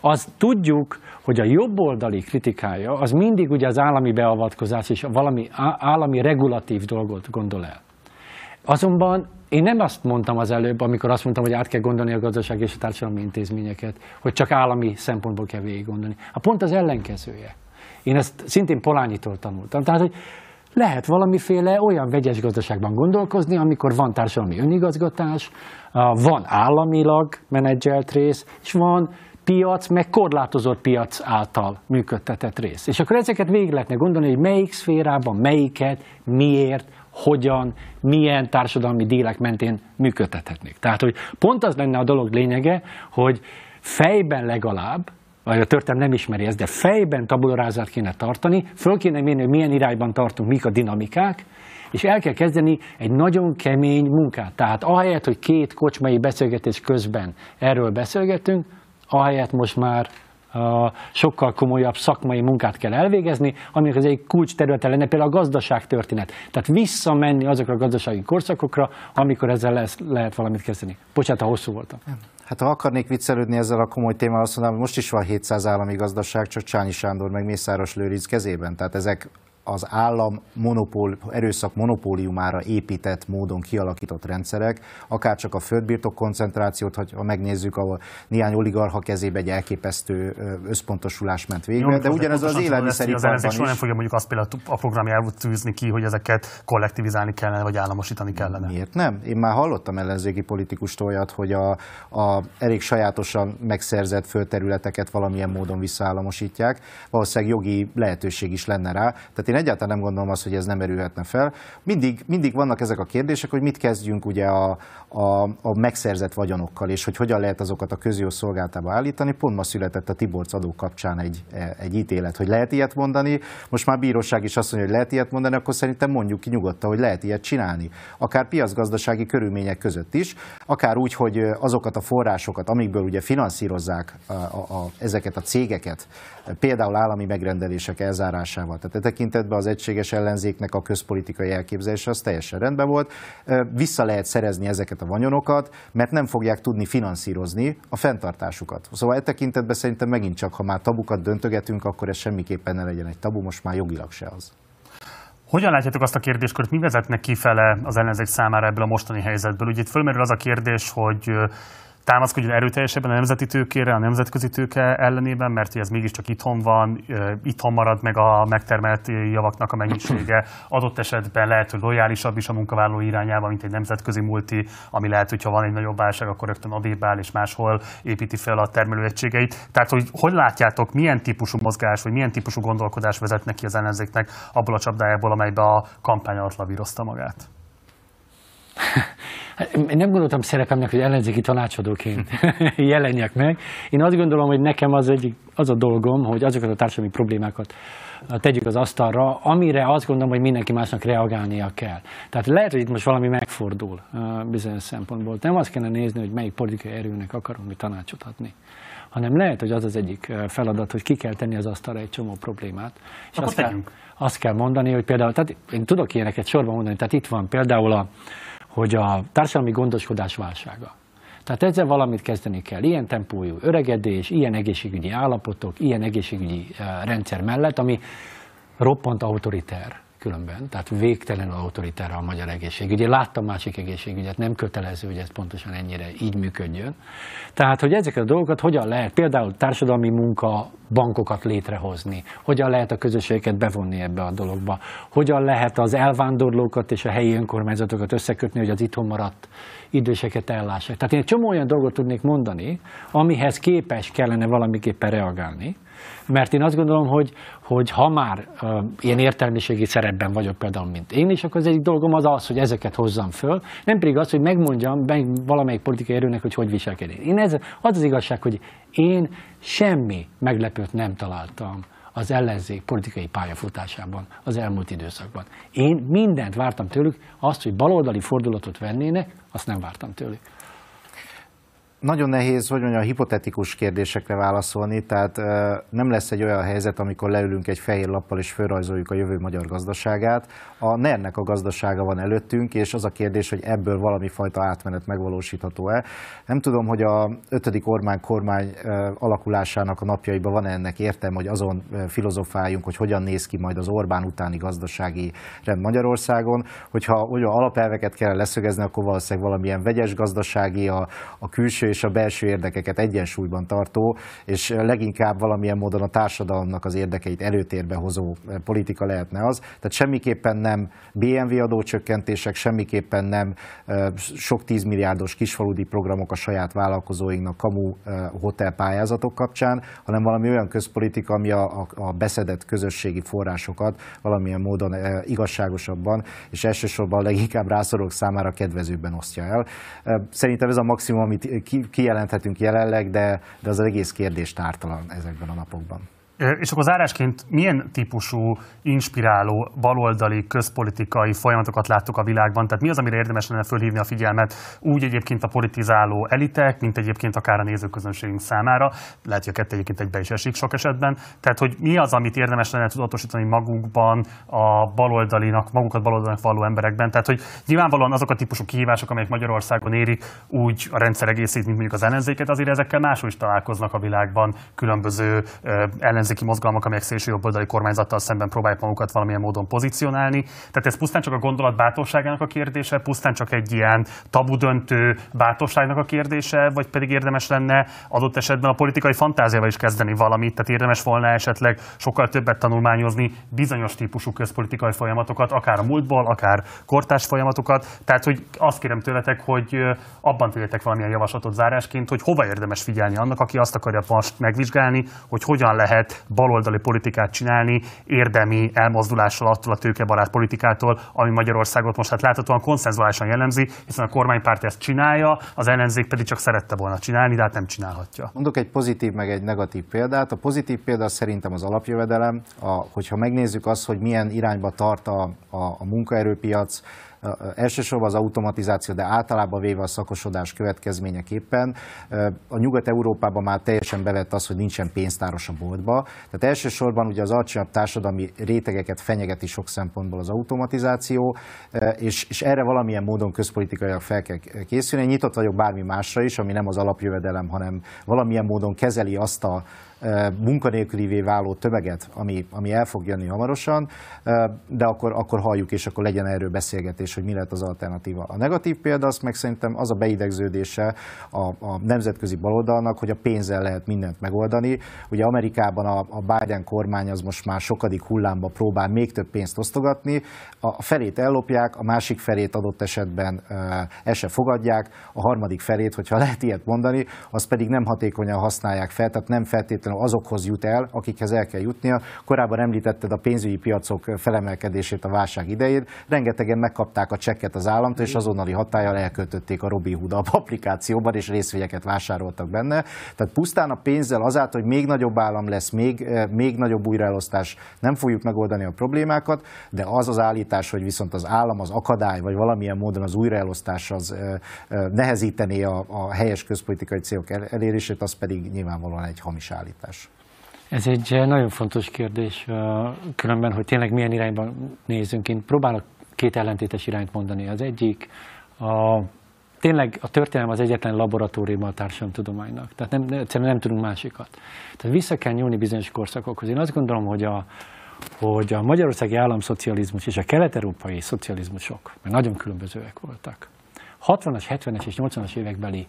Azt tudjuk, hogy a jobboldali kritikája az mindig ugye az állami beavatkozás és valami állami regulatív dolgot gondol el. Azonban én nem azt mondtam az előbb, amikor azt mondtam, hogy át kell gondolni a gazdaság és a társadalmi intézményeket, hogy csak állami szempontból kell végig gondolni. A pont az ellenkezője. Én ezt szintén Polányitól tanultam. Tehát, hogy lehet valamiféle olyan vegyes gazdaságban gondolkozni, amikor van társadalmi önigazgatás, van államilag menedzselt rész, és van piac, meg korlátozott piac által működtetett rész. És akkor ezeket végig lehetne gondolni, hogy melyik szférában, melyiket, miért, hogyan, milyen társadalmi dílek mentén működtethetnék. Tehát, hogy pont az lenne a dolog lényege, hogy fejben legalább, vagy a történelem nem ismeri ezt, de fejben tabularázát kéne tartani, föl kéne mérni, hogy milyen irányban tartunk, mik a dinamikák, és el kell kezdeni egy nagyon kemény munkát. Tehát ahelyett, hogy két kocsmai beszélgetés közben erről beszélgetünk, ahelyett most már sokkal komolyabb szakmai munkát kell elvégezni, aminek az egy kulcs területe lenne például a gazdaságtörténet. Tehát visszamenni azokra a gazdasági korszakokra, amikor ezzel lesz, lehet valamit kezdeni. Bocsánat, ha hosszú voltam. Hát ha akarnék viccelődni ezzel a komoly témával, azt mondanám, hogy most is van 700 állami gazdaság, csak Csányi Sándor meg Mészáros Lőrinc kezében. Tehát ezek az állam monopól, erőszak monopóliumára épített módon kialakított rendszerek, akár csak a földbirtok koncentrációt, ha megnézzük, ahol néhány oligarha kezébe egy elképesztő összpontosulás ment végbe, de ugyanez az élelmiszeriparban is. nem fogja mondjuk azt például a programjából tűzni ki, hogy ezeket kollektivizálni kellene, vagy államosítani kellene. Miért nem? Én már hallottam ellenzéki politikustól olyat, hogy a, a elég sajátosan megszerzett földterületeket valamilyen módon visszaállamosítják. Valószínűleg jogi lehetőség is lenne rá. Tehát én egyáltalán nem gondolom azt, hogy ez nem erülhetne fel. Mindig, mindig vannak ezek a kérdések, hogy mit kezdjünk ugye a, a, a megszerzett vagyonokkal, és hogy hogyan lehet azokat a közjó szolgáltába állítani. Pont ma született a Tiborc adó kapcsán egy, egy ítélet, hogy lehet ilyet mondani. Most már bíróság is azt mondja, hogy lehet ilyet mondani, akkor szerintem mondjuk ki nyugodtan, hogy lehet ilyet csinálni. Akár piacgazdasági körülmények között is, akár úgy, hogy azokat a forrásokat, amikből ugye finanszírozzák a, a, a, ezeket a cégeket, például állami megrendelések elzárásával. Tehát e tekintetben az egységes ellenzéknek a közpolitikai elképzelése az teljesen rendben volt. Vissza lehet szerezni ezeket a vanyonokat, mert nem fogják tudni finanszírozni a fenntartásukat. Szóval e tekintetben szerintem megint csak, ha már tabukat döntögetünk, akkor ez semmiképpen ne legyen egy tabu, most már jogilag se az. Hogyan látjátok azt a kérdéskört, mi vezetnek kifele az ellenzék számára ebből a mostani helyzetből? Ugye itt fölmerül az a kérdés, hogy támaszkodjon erőteljesebben a nemzeti tőkére, a nemzetközi tőke ellenében, mert ez mégiscsak itthon van, itthon marad meg a megtermelt javaknak a mennyisége. Adott esetben lehet, hogy lojálisabb is a munkavállaló irányába, mint egy nemzetközi multi, ami lehet, hogyha van egy nagyobb válság, akkor rögtön adébb áll és máshol építi fel a termelőegységeit. Tehát, hogy hogy látjátok, milyen típusú mozgás, vagy milyen típusú gondolkodás vezet neki az ellenzéknek abból a csapdájából, amelybe a kampány alatt lavírozta magát? Én nem gondoltam szerepemnek, hogy ellenzéki tanácsadóként jelenjek meg. Én azt gondolom, hogy nekem az, egyik, az a dolgom, hogy azokat a társadalmi problémákat tegyük az asztalra, amire azt gondolom, hogy mindenki másnak reagálnia kell. Tehát lehet, hogy itt most valami megfordul bizonyos szempontból. Nem azt kellene nézni, hogy melyik politikai erőnek akarunk mi tanácsot adni hanem lehet, hogy az az egyik feladat, hogy ki kell tenni az asztalra egy csomó problémát. És azt kell, azt kell mondani, hogy például, tehát én tudok ilyeneket sorban mondani, tehát itt van például a, hogy a társadalmi gondoskodás válsága. Tehát ezzel valamit kezdeni kell. Ilyen tempójú öregedés, ilyen egészségügyi állapotok, ilyen egészségügyi eh, rendszer mellett, ami roppant autoriter különben, tehát végtelenül autoritára a magyar egészségügy. Én láttam másik egészségügyet, nem kötelező, hogy ez pontosan ennyire így működjön. Tehát, hogy ezeket a dolgokat hogyan lehet, például társadalmi munka bankokat létrehozni, hogyan lehet a közösségeket bevonni ebbe a dologba, hogyan lehet az elvándorlókat és a helyi önkormányzatokat összekötni, hogy az itthon maradt időseket ellássák. Tehát én egy csomó olyan dolgot tudnék mondani, amihez képes kellene valamiképpen reagálni, mert én azt gondolom, hogy, hogy ha már uh, ilyen értelmiségi szerepben vagyok például, mint én is, akkor az egyik dolgom az az, hogy ezeket hozzam föl, nem pedig az, hogy megmondjam meg valamelyik politikai erőnek, hogy hogy viselkedik. Én ez, az az igazság, hogy én semmi meglepőt nem találtam az ellenzék politikai pályafutásában az elmúlt időszakban. Én mindent vártam tőlük, azt, hogy baloldali fordulatot vennének, azt nem vártam tőlük nagyon nehéz, hogy mondjam, hipotetikus kérdésekre válaszolni, tehát nem lesz egy olyan helyzet, amikor leülünk egy fehér lappal és felrajzoljuk a jövő magyar gazdaságát. A ner a gazdasága van előttünk, és az a kérdés, hogy ebből valami fajta átmenet megvalósítható-e. Nem tudom, hogy a ötödik Orbán kormány alakulásának a napjaiban van -e ennek értem, hogy azon filozofáljunk, hogy hogyan néz ki majd az Orbán utáni gazdasági rend Magyarországon. Hogyha olyan alapelveket kell leszögezni, akkor valószínűleg valamilyen vegyes gazdasági, a, a külső és a belső érdekeket egyensúlyban tartó, és leginkább valamilyen módon a társadalomnak az érdekeit előtérbe hozó politika lehetne az. Tehát semmiképpen nem BMW adócsökkentések, semmiképpen nem sok tízmilliárdos kisfaludi programok a saját vállalkozóinknak kamu hotelpályázatok kapcsán, hanem valami olyan közpolitika, ami a, a beszedett közösségi forrásokat valamilyen módon igazságosabban, és elsősorban leginkább rászorulók számára kedvezőbben osztja el. Szerintem ez a maximum, amit ki, kijelenthetünk jelenleg, de, de az egész kérdés tártalan ezekben a napokban. És akkor zárásként milyen típusú inspiráló baloldali közpolitikai folyamatokat láttuk a világban? Tehát mi az, amire érdemes lenne fölhívni a figyelmet úgy egyébként a politizáló elitek, mint egyébként akár a nézőközönségünk számára? Lehet, hogy a kettő egyébként egybe is esik sok esetben. Tehát, hogy mi az, amit érdemes lenne tudatosítani magukban a baloldalinak, magukat baloldalinak való emberekben? Tehát, hogy nyilvánvalóan azok a típusú kihívások, amelyek Magyarországon érik úgy a rendszer egészét, mint mondjuk az ellenzéket, azért ezekkel máshol is találkoznak a világban különböző ellenzék ellenzéki mozgalmak, amelyek szélső jobboldali kormányzattal szemben próbálják magukat valamilyen módon pozícionálni. Tehát ez pusztán csak a gondolat bátorságának a kérdése, pusztán csak egy ilyen tabu döntő bátorságnak a kérdése, vagy pedig érdemes lenne adott esetben a politikai fantáziával is kezdeni valamit, tehát érdemes volna esetleg sokkal többet tanulmányozni bizonyos típusú közpolitikai folyamatokat, akár a múltból, akár kortás folyamatokat. Tehát, hogy azt kérem tőletek, hogy abban tegyetek valamilyen javaslatot zárásként, hogy hova érdemes figyelni annak, aki azt akarja most megvizsgálni, hogy hogyan lehet baloldali politikát csinálni, érdemi elmozdulással attól a tőkebarát politikától, ami Magyarországot most hát láthatóan konszenzuálisan jellemzi, hiszen a kormánypárt ezt csinálja, az ellenzék pedig csak szerette volna csinálni, de hát nem csinálhatja. Mondok egy pozitív meg egy negatív példát. A pozitív példa szerintem az alapjövedelem. A, hogyha megnézzük azt, hogy milyen irányba tart a, a, a munkaerőpiac, elsősorban az automatizáció, de általában véve a szakosodás következményeképpen. A Nyugat-Európában már teljesen bevett az, hogy nincsen pénztáros a boltba. Tehát elsősorban ugye az alacsonyabb társadalmi rétegeket fenyegeti sok szempontból az automatizáció, és, és erre valamilyen módon közpolitikailag fel kell készülni. Én nyitott vagyok bármi másra is, ami nem az alapjövedelem, hanem valamilyen módon kezeli azt a munkanélkülivé váló tömeget, ami, ami el fog jönni hamarosan, de akkor, akkor halljuk, és akkor legyen erről beszélgetés, hogy mi lett az alternatíva. A negatív példa az meg szerintem az a beidegződése a, a nemzetközi baloldalnak, hogy a pénzzel lehet mindent megoldani. Ugye Amerikában a, a Biden kormány az most már sokadik hullámba próbál még több pénzt osztogatni, a felét ellopják, a másik felét adott esetben el se fogadják, a harmadik felét, hogyha lehet ilyet mondani, az pedig nem hatékonyan használják fel, tehát nem feltétlenül feltétlenül azokhoz jut el, akikhez el kell jutnia. Korábban említetted a pénzügyi piacok felemelkedését a válság idején. Rengetegen megkapták a csekket az államtól, és azonnali hatállyal elköltötték a Robinhood applikációban, és részvényeket vásároltak benne. Tehát pusztán a pénzzel azáltal, hogy még nagyobb állam lesz, még, eh, még nagyobb újraelosztás, nem fogjuk megoldani a problémákat, de az az állítás, hogy viszont az állam az akadály, vagy valamilyen módon az újraelosztás az eh, eh, nehezítené a, a helyes közpolitikai célok elérését, az pedig nyilvánvalóan egy hamis állítás választás? Ez egy eh, nagyon fontos kérdés, eh, különben, hogy tényleg milyen irányban nézünk. Én próbálok két ellentétes irányt mondani. Az egyik, a, tényleg a történelem az egyetlen laboratórium a társadalomtudománynak. Tehát nem, egyszerűen nem tudunk másikat. Tehát vissza kell nyúlni bizonyos korszakokhoz. Én azt gondolom, hogy a, hogy a magyarországi államszocializmus és a kelet-európai szocializmusok, mert nagyon különbözőek voltak, 60-as, 70-es és 80-as évekbeli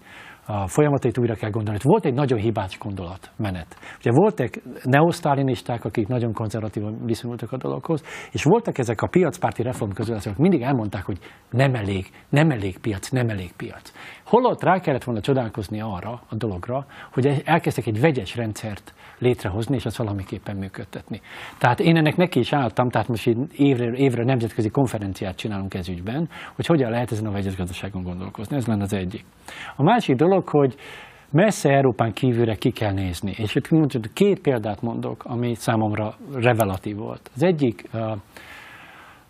a folyamatait újra kell gondolni. Volt egy nagyon hibás gondolat, menet. Ugye voltak neosztálinisták, akik nagyon konzervatívan viszonyultak a dologhoz, és voltak ezek a piacpárti reformközöletek, akik mindig elmondták, hogy nem elég, nem elég piac, nem elég piac. Holott rá kellett volna csodálkozni arra a dologra, hogy elkezdtek egy vegyes rendszert létrehozni, és azt valamiképpen működtetni. Tehát én ennek neki is álltam, tehát most évre, évre nemzetközi konferenciát csinálunk ez ügyben, hogy hogyan lehet ezen a vegyes gazdaságon gondolkozni. Ez lenne az egyik. A másik dolog, hogy messze Európán kívülre ki kell nézni. És itt két példát mondok, ami számomra revelatív volt. Az egyik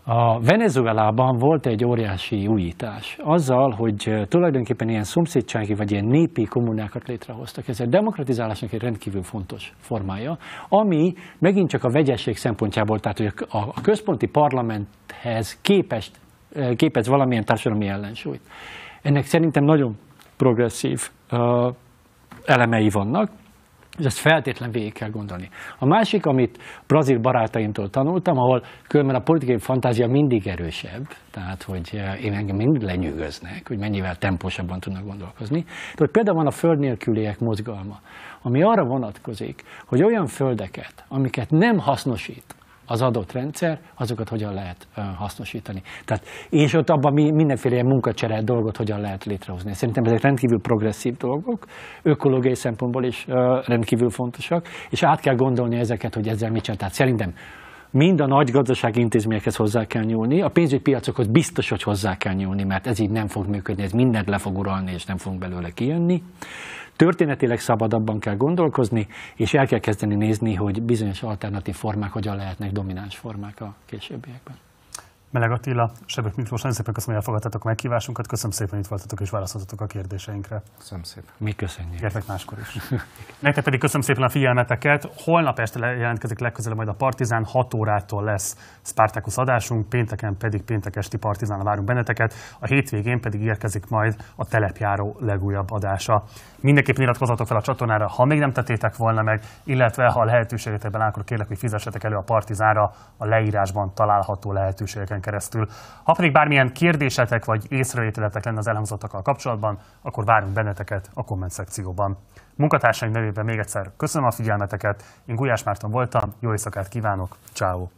a Venezuelában volt egy óriási újítás. Azzal, hogy tulajdonképpen ilyen szomszédsági vagy ilyen népi kommunákat létrehoztak. Ez a demokratizálásnak egy rendkívül fontos formája, ami megint csak a vegyesség szempontjából, tehát hogy a központi parlamenthez képest, képez valamilyen társadalmi ellensúlyt. Ennek szerintem nagyon progresszív elemei vannak, és ezt feltétlen végig kell gondolni. A másik, amit brazil barátaimtól tanultam, ahol különben a politikai fantázia mindig erősebb, tehát hogy én engem mindig lenyűgöznek, hogy mennyivel temposabban tudnak gondolkozni. De hogy például van a föld nélküliek mozgalma, ami arra vonatkozik, hogy olyan földeket, amiket nem hasznosít az adott rendszer, azokat hogyan lehet hasznosítani. Tehát, és ott abban mi mindenféle ilyen munkacsere dolgot hogyan lehet létrehozni. Szerintem ezek rendkívül progresszív dolgok, ökológiai szempontból is rendkívül fontosak, és át kell gondolni ezeket, hogy ezzel mit csinál. Tehát szerintem mind a nagy gazdasági intézményekhez hozzá kell nyúlni, a pénzügypiacokhoz biztos, hogy hozzá kell nyúlni, mert ez így nem fog működni, ez mindent le fog uralni, és nem fogunk belőle kijönni. Történetileg szabadabban kell gondolkozni, és el kell kezdeni nézni, hogy bizonyos alternatív formák hogyan lehetnek domináns formák a későbbiekben. Meleg Attila, Sebek Miklós, nagyon szépen köszönöm, hogy elfogadtatok a meghívásunkat. Köszönöm szépen, hogy itt voltatok és válaszoltatok a kérdéseinkre. Köszönöm szépen. Mi köszönjük. Gyertek máskor is. Nektek pedig köszönöm szépen a figyelmeteket. Holnap este jelentkezik legközelebb majd a Partizán, 6 órától lesz Spartacus adásunk, pénteken pedig péntek esti Partizán várunk benneteket, a hétvégén pedig érkezik majd a telepjáró legújabb adása. Mindenképpen iratkozzatok fel a csatornára, ha még nem tettétek volna meg, illetve ha lehetőségetekben áll, akkor kérlek, hogy fizessetek elő a Partizánra a leírásban található lehetőségeken keresztül. Ha pedig bármilyen kérdésetek vagy észrevételetek lenne az elhangzottakkal kapcsolatban, akkor várunk benneteket a komment szekcióban. Munkatársaim nevében még egyszer köszönöm a figyelmeteket, én Gulyás Márton voltam, jó éjszakát kívánok, ciao.